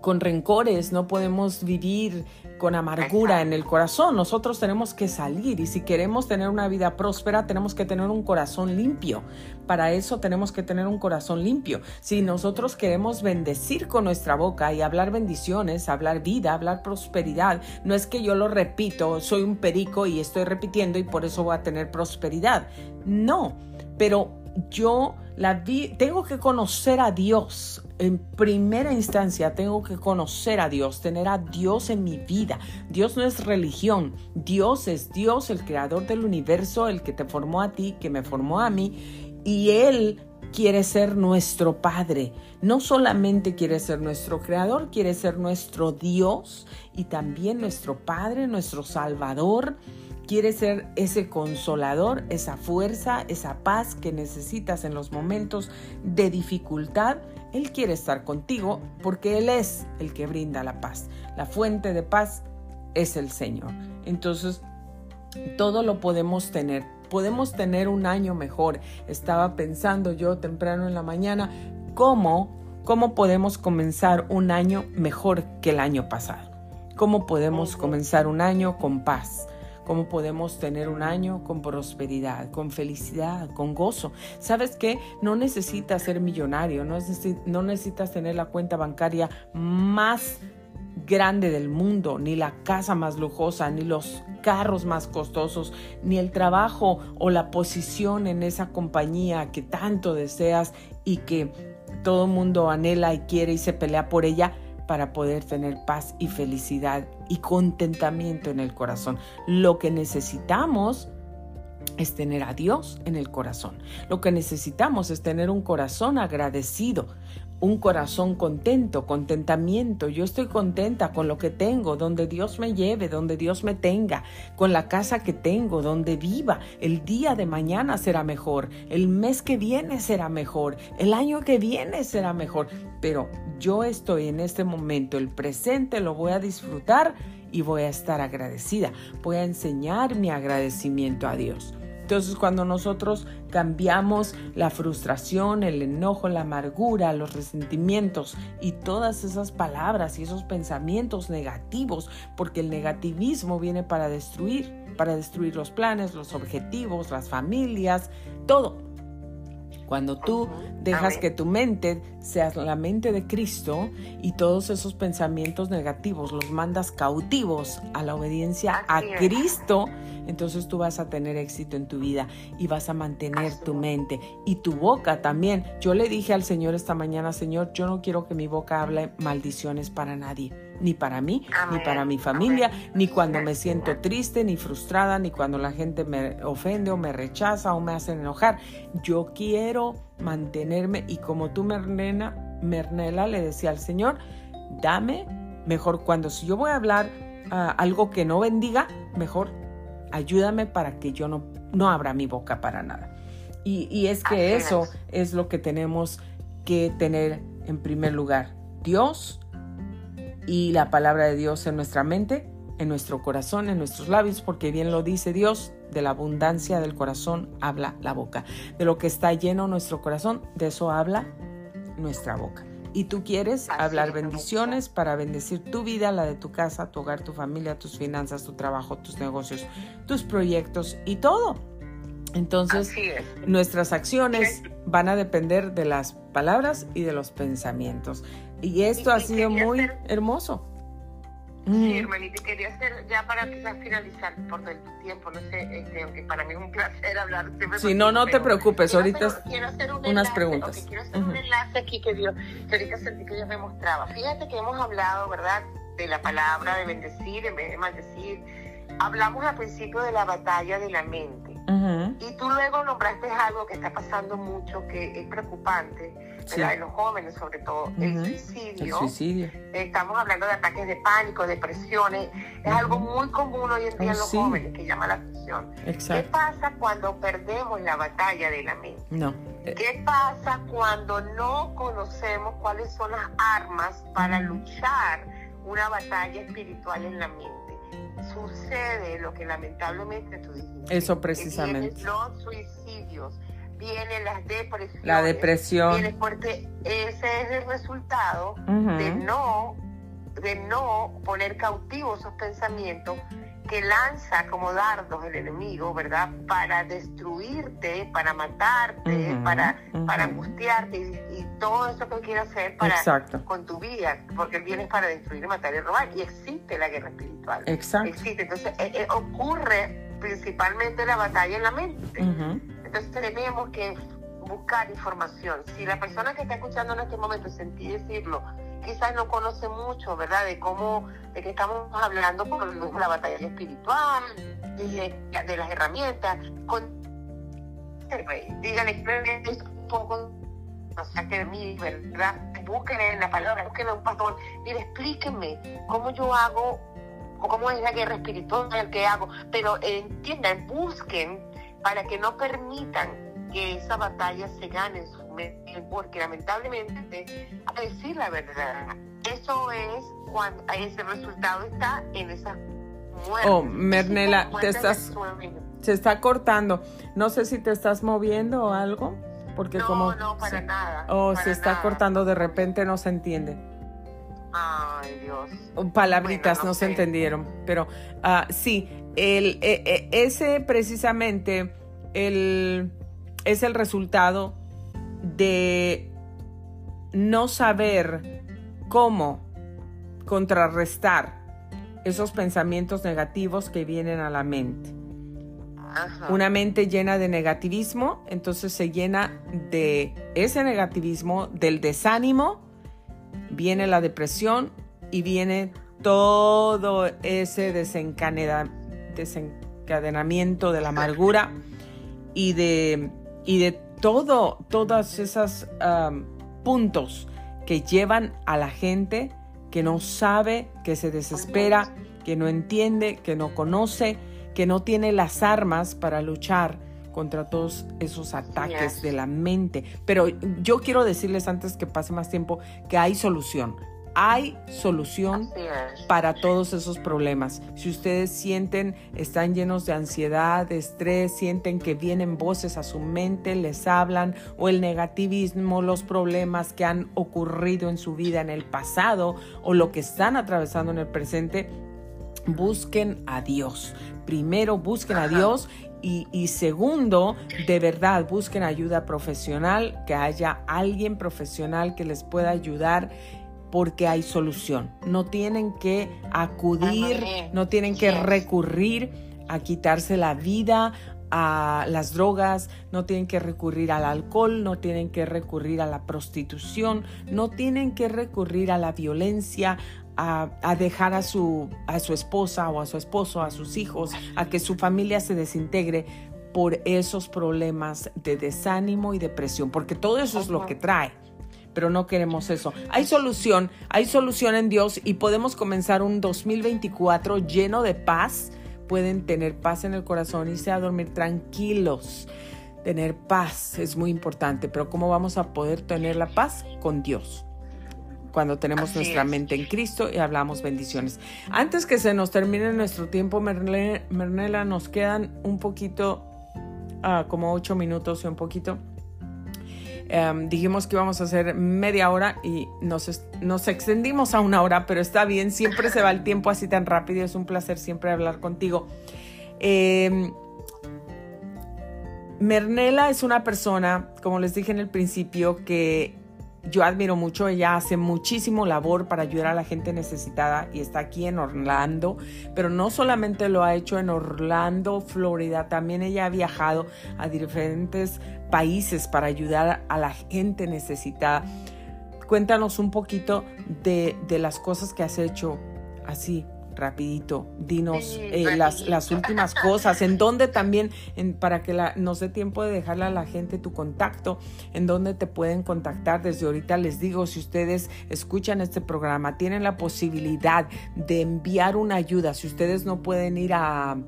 con rencores, no podemos vivir con amargura en el corazón. Nosotros tenemos que salir y si queremos tener una vida próspera, tenemos que tener un corazón limpio. Para eso tenemos que tener un corazón limpio. Si nosotros queremos bendecir con nuestra boca y hablar bendiciones, hablar vida, hablar prosperidad, no es que yo lo repito, soy un perico y estoy repitiendo y por eso voy a tener prosperidad. No, pero yo la vi, tengo que conocer a Dios. En primera instancia tengo que conocer a Dios, tener a Dios en mi vida. Dios no es religión, Dios es Dios, el creador del universo, el que te formó a ti, que me formó a mí, y Él quiere ser nuestro Padre. No solamente quiere ser nuestro creador, quiere ser nuestro Dios y también nuestro Padre, nuestro Salvador quiere ser ese consolador, esa fuerza, esa paz que necesitas en los momentos de dificultad. Él quiere estar contigo porque Él es el que brinda la paz. La fuente de paz es el Señor. Entonces, todo lo podemos tener. Podemos tener un año mejor. Estaba pensando yo temprano en la mañana cómo, cómo podemos comenzar un año mejor que el año pasado. Cómo podemos comenzar un año con paz cómo podemos tener un año con prosperidad, con felicidad, con gozo. ¿Sabes qué? No necesitas ser millonario, no, no necesitas tener la cuenta bancaria más grande del mundo, ni la casa más lujosa, ni los carros más costosos, ni el trabajo o la posición en esa compañía que tanto deseas y que todo el mundo anhela y quiere y se pelea por ella para poder tener paz y felicidad y contentamiento en el corazón. Lo que necesitamos es tener a Dios en el corazón. Lo que necesitamos es tener un corazón agradecido. Un corazón contento, contentamiento. Yo estoy contenta con lo que tengo, donde Dios me lleve, donde Dios me tenga, con la casa que tengo, donde viva. El día de mañana será mejor, el mes que viene será mejor, el año que viene será mejor. Pero yo estoy en este momento, el presente lo voy a disfrutar y voy a estar agradecida. Voy a enseñar mi agradecimiento a Dios. Entonces cuando nosotros cambiamos la frustración, el enojo, la amargura, los resentimientos y todas esas palabras y esos pensamientos negativos, porque el negativismo viene para destruir, para destruir los planes, los objetivos, las familias, todo. Cuando tú dejas que tu mente sea la mente de Cristo y todos esos pensamientos negativos los mandas cautivos a la obediencia a Cristo, entonces tú vas a tener éxito en tu vida y vas a mantener tu mente y tu boca también. Yo le dije al Señor esta mañana, Señor, yo no quiero que mi boca hable maldiciones para nadie ni para mí, ni para mi familia, ni cuando me siento triste, ni frustrada, ni cuando la gente me ofende o me rechaza o me hace enojar. Yo quiero mantenerme y como tú, Mernena, Mernela, le decía al Señor, dame mejor cuando si yo voy a hablar ah, algo que no bendiga, mejor ayúdame para que yo no, no abra mi boca para nada. Y, y es que eso es lo que tenemos que tener en primer lugar. Dios y la palabra de Dios en nuestra mente, en nuestro corazón, en nuestros labios, porque bien lo dice Dios, de la abundancia del corazón habla la boca. De lo que está lleno nuestro corazón, de eso habla nuestra boca. Y tú quieres hablar bendiciones para bendecir tu vida, la de tu casa, tu hogar, tu familia, tus finanzas, tu trabajo, tus negocios, tus proyectos y todo. Entonces, nuestras acciones van a depender de las palabras y de los pensamientos. Y esto ha sido muy hermoso. Sí, hermanita, quería hacer ya para quizás finalizar por el tiempo, no sé, este, aunque para mí es un placer hablar. Sí, no, no te preocupes, ahorita quiero hacer un unas preguntas. quiero hacer un enlace aquí que, Dios, que ahorita sentí que Dios me mostraba. Fíjate que hemos hablado, ¿verdad?, de la palabra de bendecir en vez de maldecir. Hablamos al principio de la batalla de la mente. Y tú luego nombraste algo que está pasando mucho, que es preocupante, en los jóvenes sobre todo, el, suicidio. Estamos hablando de ataques de pánico, depresiones. Es algo muy común hoy en día en los jóvenes que llama la atención. ¿Qué pasa cuando perdemos la batalla de la mente? No. ¿Qué pasa cuando no conocemos cuáles son las armas para luchar una batalla espiritual en la mente? Sucede lo que lamentablemente tú dijiste. Eso precisamente. los suicidios vienen las depresiones. La depresión. Viene porque ese es el resultado de no de no poner cautivos esos pensamientos que lanza como dardos el enemigo, ¿verdad? Para destruirte, para matarte, para, para angustiarte y, todo eso que quiere hacer para con tu vida, porque él viene para destruir, matar y robar. Y existe la guerra espiritual. Exacto. Existe. Entonces eh, eh, ocurre principalmente la batalla en la mente. Entonces tenemos que buscar información. Si la persona que está escuchando en este momento, sentí decirlo, quizás no conoce mucho, ¿verdad? De cómo, de qué estamos hablando, por la batalla espiritual, de, las herramientas. Con, díganle un poco, o sea, que mí, ¿verdad? Busquen en la palabra, busquen un pastor, mire, explíquenme cómo yo hago, o cómo es la guerra espiritual que hago, pero entiendan, busquen para que no permitan que esa batalla se gane en su porque lamentablemente, a decir la verdad, eso es cuando ese resultado está en esa muerte. Oh, Mernela, te estás, se está cortando. No sé si te estás moviendo o algo, porque no, como... No, para nada. Oh, se está cortando, de repente no se entiende. Ay, Dios. Palabritas no, se entendieron, pero uh, sí, el, e, e, ese precisamente el, es el resultado de no saber cómo contrarrestar esos pensamientos negativos que vienen a la mente. Una mente llena de negativismo, entonces se llena de ese negativismo, del desánimo, viene la depresión y viene todo ese desencadenamiento de la amargura y de, y de todo, todas esas puntos que llevan a la gente que no sabe, que se desespera, que no entiende, que no conoce, que no tiene las armas para luchar contra todos esos ataques de la mente. Pero yo quiero decirles antes que pase más tiempo que hay solución hay solución para todos esos problemas. Si ustedes sienten, están llenos de ansiedad, de estrés, sienten que vienen voces a su mente, les hablan, o el negativismo, los problemas que han ocurrido en su vida en el pasado o lo que están atravesando en el presente, busquen a Dios. Primero busquen a Dios y, y, segundo, de verdad, busquen ayuda profesional, que haya alguien profesional que les pueda ayudar porque hay solución. No tienen que acudir, no tienen que recurrir a quitarse la vida, a las drogas, no tienen que recurrir al alcohol, no tienen que recurrir a la prostitución, no tienen que recurrir a la violencia, a, a, dejar a su, a su esposa o a su esposo, a sus hijos, a que su familia se desintegre por esos problemas de desánimo y depresión, porque todo eso es lo que trae pero no queremos eso. Hay solución, hay solución en Dios y podemos comenzar un 2024 lleno de paz. Pueden tener paz en el corazón, irse a dormir tranquilos. Tener paz es muy importante, pero ¿cómo vamos a poder tener la paz? Con Dios cuando tenemos nuestra mente en Cristo y hablamos bendiciones. Antes que se nos termine nuestro tiempo, Mernela, nos quedan un poquito, ah, como ocho minutos y un poquito. Em, dijimos que íbamos a hacer media hora y nos, nos extendimos a una hora, pero está bien, siempre se va el tiempo así tan rápido, es un placer siempre hablar contigo. Eh, Mernela es una persona, como les dije en el principio, que yo admiro mucho, ella hace muchísimo labor para ayudar a la gente necesitada y está aquí en Orlando, pero no solamente lo ha hecho en Orlando, Florida, también ella ha viajado a diferentes países para ayudar a la gente necesitada. Cuéntanos un poquito de, de las cosas que has hecho así rapidito, dinos eh, las, las, últimas cosas, en dónde también, en, para que la, nos dé tiempo de dejarle a la gente tu contacto, en dónde te pueden contactar. Desde ahorita les digo, si ustedes escuchan este programa, tienen la posibilidad de enviar una ayuda, si ustedes no pueden ir a,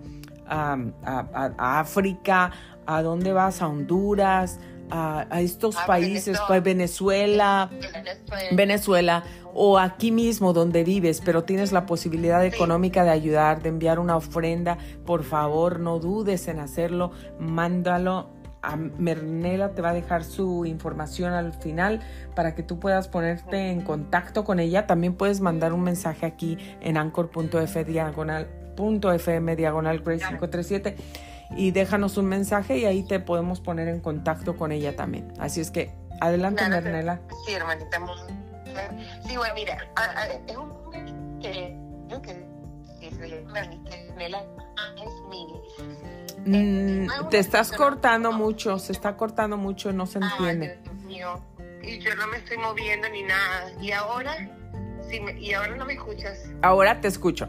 a, a África, ¿a dónde vas? A Honduras, a, estos países, pues Venezuela, Venezuela, o aquí mismo donde vives, pero tienes la posibilidad económica de ayudar, de enviar una ofrenda, por favor, no dudes en hacerlo, mándalo. A Mernela te va a dejar su información al final para que tú puedas ponerte en contacto con ella. También puedes mandar un mensaje aquí en anchor.f diagonal .fm diagonal grace 537 y déjanos un mensaje y ahí te podemos poner en contacto con ella también. Así es que adelante, Mernela. Sí, hermanita, Sí, bueno, mira, es un que, que mm, te estás cortando mucho, se está cortando mucho, no se entiende. Dios mío. Y yo no me estoy moviendo ni nada. ¿Y ahora? Sí, ¿Y ahora no me escuchas? Ahora te escucho.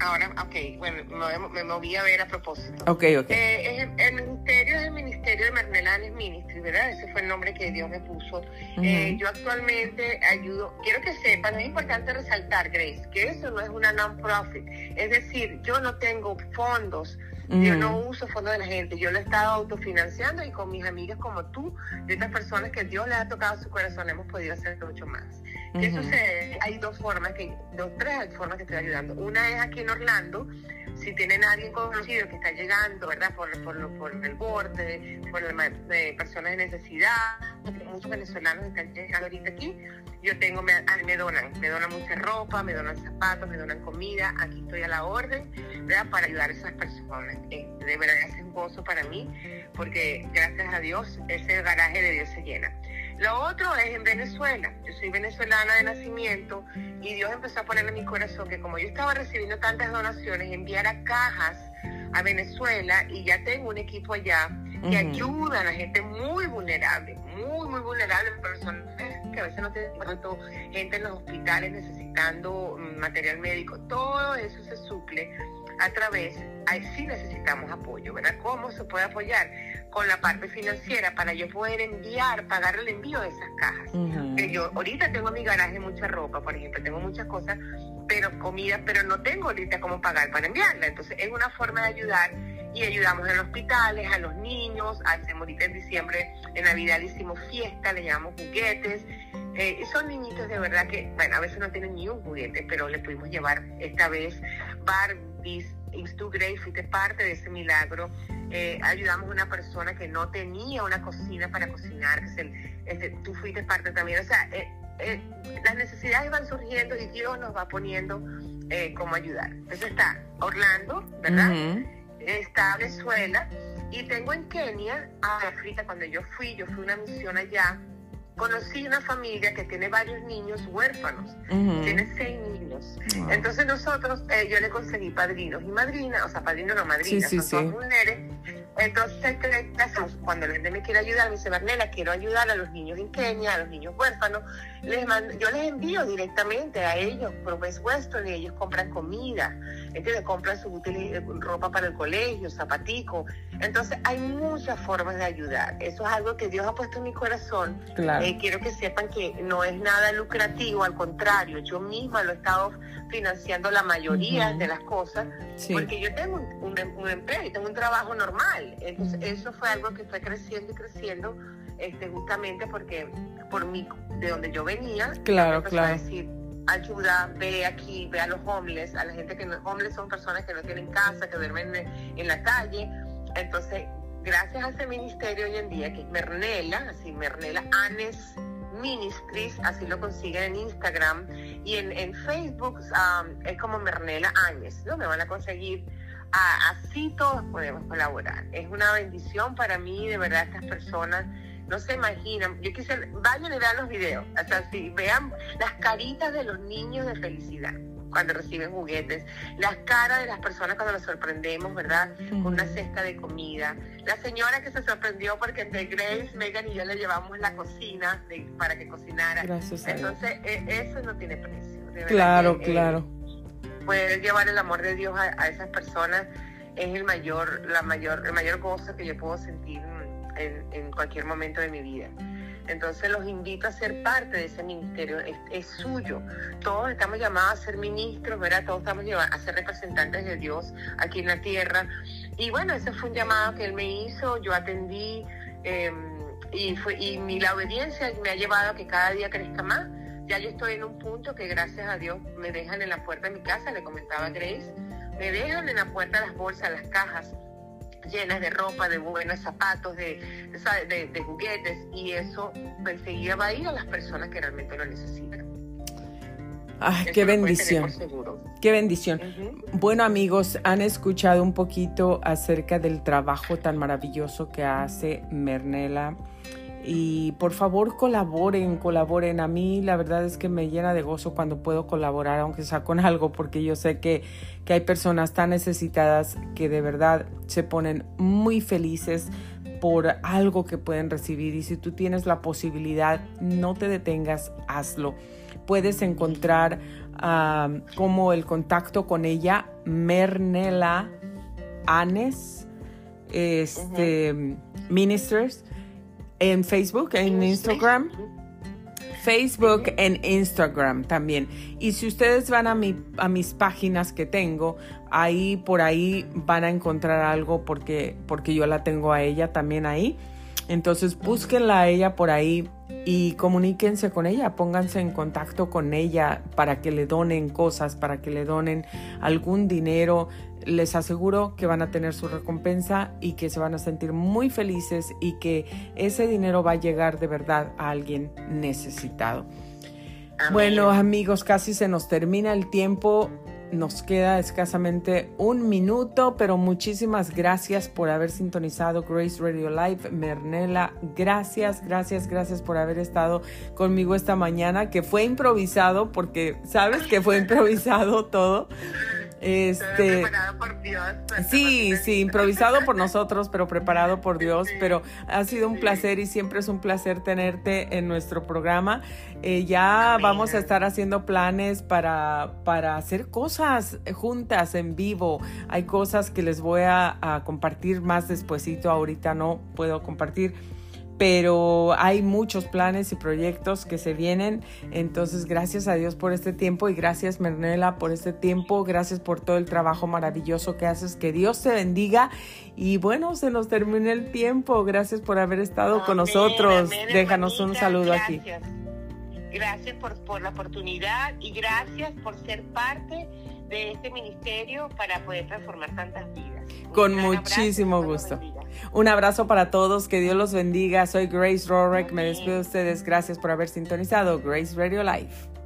Ahora, ok, bueno, me, moví a ver a propósito. Ok, ok. Eh, el, ministerio es el Ministerio de Marnelanes Ministry, ¿verdad? Ese fue el nombre que Dios me puso. Eh, yo actualmente ayudo, quiero que sepan, es importante resaltar, Grace, que eso no es una non-profit. Es decir, yo no tengo fondos yo no uso fondos de la gente, yo lo he estado autofinanciando y con mis amigas como tú y otras personas que Dios les ha tocado su corazón hemos podido hacer mucho más. ¿Qué sucede? Hay dos formas, que, dos, tres formas que estoy ayudando. Una es aquí en Orlando, si tienen a alguien conocido que está llegando, ¿verdad? Por, por, por el borde, por de personas de necesidad, muchos venezolanos están llegando ahorita aquí, yo tengo, me, me donan, me donan mucha ropa, me donan zapatos, me donan comida, aquí estoy a la orden, ¿verdad? Para ayudar a esas personas. Eh, de verdad es un gozo para mí, porque gracias a Dios ese garaje de Dios se llena. Lo otro es en Venezuela. Yo soy venezolana de nacimiento y Dios empezó a poner en mi corazón que como yo estaba recibiendo tantas donaciones, enviara cajas a Venezuela y ya tengo un equipo allá que ayuda a la gente muy vulnerable, muy, muy vulnerable, personas que a veces no tienen tanto gente en los hospitales necesitando material médico. Todo eso se suple a través, ahí sí necesitamos apoyo, ¿verdad? ¿Cómo se puede apoyar? Con la parte financiera para yo poder enviar, pagar el envío de esas cajas. Que yo ahorita tengo en mi garaje mucha ropa, por ejemplo, tengo muchas cosas, pero comida, pero no tengo ahorita cómo pagar para enviarla. Entonces es una forma de ayudar y ayudamos en hospitales, a los niños, hacemos ahorita en diciembre, en Navidad hicimos fiesta, le llamamos juguetes, eh, son niñitos de verdad que, bueno, a veces no tienen ni un juguete, pero le pudimos llevar esta vez Barbies, Instu Grey, fuiste parte de ese milagro. Eh, ayudamos a una persona que no tenía una cocina para cocinar, que tú fuiste parte también. O sea, eh, las necesidades van surgiendo y Dios nos va poniendo cómo ayudar. Entonces está Orlando, ¿verdad? Está Venezuela y tengo en Kenia, a África, cuando yo fui, yo fui a una misión allá conocí una familia que tiene varios niños huérfanos, tiene seis niños. Entonces nosotros, eh, yo le conseguí padrinos y madrinas, o sea, padrinos no madrinas, son dos mujeres entonces. Cuando la gente me quiere ayudar, me dice, Barnela, quiero ayudar a los niños en Kenia, a los niños huérfanos. Les yo les envío directamente a ellos por West Western y ellos compran comida, ¿entiendes? Compran su ropa para el colegio, zapatico. Entonces, hay muchas formas de ayudar. Eso es algo que Dios ha puesto en mi corazón. Claro. Eh, quiero que sepan que no es nada lucrativo, al contrario, yo misma lo he estado financiando la mayoría de las cosas, porque yo tengo un, un, empleo y tengo un trabajo normal. Entonces, eso fue algo que fue creciendo y creciendo, este, justamente porque por mí, de donde yo venía, claro, claro. a decir, ayuda, ve aquí, ve a los homeless, a la gente que no, homeless son personas que no tienen casa, que duermen en la calle. Entonces, gracias a ese ministerio hoy en día, que es Mernela, así Mernela Anes Ministries, así lo consiguen en Instagram y en, Facebook um, es como Mernela Áñez, ¿no? Me van a conseguir, así todos podemos colaborar. Es una bendición para mí, de verdad, estas personas no se imaginan. Yo quisiera, vayan y vean los videos, o sea, si vean las caritas de los niños de felicidad cuando reciben juguetes, las caras de las personas cuando los sorprendemos, ¿verdad? Con una cesta de comida. La señora que se sorprendió porque entre Grace, Megan y yo le llevamos la cocina para que cocinara. Gracias Entonces, e, eso no tiene precio. claro, eh, claro. Poder llevar el amor de Dios a, esas personas es el mayor, la mayor, el mayor gozo que yo puedo sentir en, en cualquier momento de mi vida. Entonces los invito a ser parte de ese ministerio, es, suyo. Todos estamos llamados a ser ministros, ¿verdad? Todos estamos llamados a ser representantes de Dios aquí en la tierra. Y bueno, ese fue un llamado que Él me hizo, yo atendí em, y, fue, y mi, la obediencia me ha llevado a que cada día crezca más. Ya yo estoy en un punto que gracias a Dios me dejan en la puerta de mi casa, le comentaba Grace, me dejan en la puerta las bolsas, las cajas llenas de ropa, de buenos zapatos, de, de, juguetes, y eso enseguida va a ir a las personas que realmente lo necesitan. Ay, qué bendición. Qué bendición. Bueno amigos, han escuchado un poquito acerca del trabajo tan maravilloso que hace Mernela y por favor colaboren, colaboren. A mí la verdad es que me llena de gozo cuando puedo colaborar, aunque sea con algo, porque yo sé que, que hay personas tan necesitadas que de verdad se ponen muy felices por algo que pueden recibir y si tú tienes la posibilidad, no te detengas, hazlo. Puedes encontrar como el contacto con ella, Mernela Anes, este, Ministers en Facebook, en Instagram. Facebook, en Instagram también. Y si ustedes van a, mi, a mis páginas que tengo, ahí por ahí van a encontrar algo porque, porque yo la tengo a ella también ahí. Entonces búsquenla a ella por ahí y comuníquense con ella, pónganse en contacto con ella para que le donen cosas, para que le donen algún dinero. Les aseguro que van a tener su recompensa y que se van a sentir muy felices y que ese dinero va a llegar de verdad a alguien necesitado. Bueno amigos, casi se nos termina el tiempo. Nos queda escasamente un minuto, pero muchísimas gracias por haber sintonizado Grace Radio Live. Mernela, gracias, gracias, gracias por haber estado conmigo esta mañana, que fue improvisado, porque sabes que fue improvisado todo. Este, preparado por Dios. Sí, sí, improvisado por nosotros, pero preparado por Dios. Pero ha sido un placer y siempre es un placer tenerte en nuestro programa. Eh, ya vamos a estar haciendo planes para, para hacer cosas juntas en vivo. Hay cosas que les voy a, a compartir más despuesito. Ahorita no puedo compartir pero hay muchos planes y proyectos que se vienen. Entonces, gracias a Dios por este tiempo y gracias, Mernela, por este tiempo. Gracias por todo el trabajo maravilloso que haces. Que Dios te bendiga. Y bueno, se nos termina el tiempo. Gracias por haber estado con nosotros. Déjanos un saludo aquí. Gracias por, por la oportunidad y gracias por ser parte de este ministerio para poder transformar tantas vidas. Con muchísimo gusto. Un abrazo para todos, que Dios los bendiga. Soy Grace Rorek, me despido de ustedes. Gracias por haber sintonizado Grace Radio Live.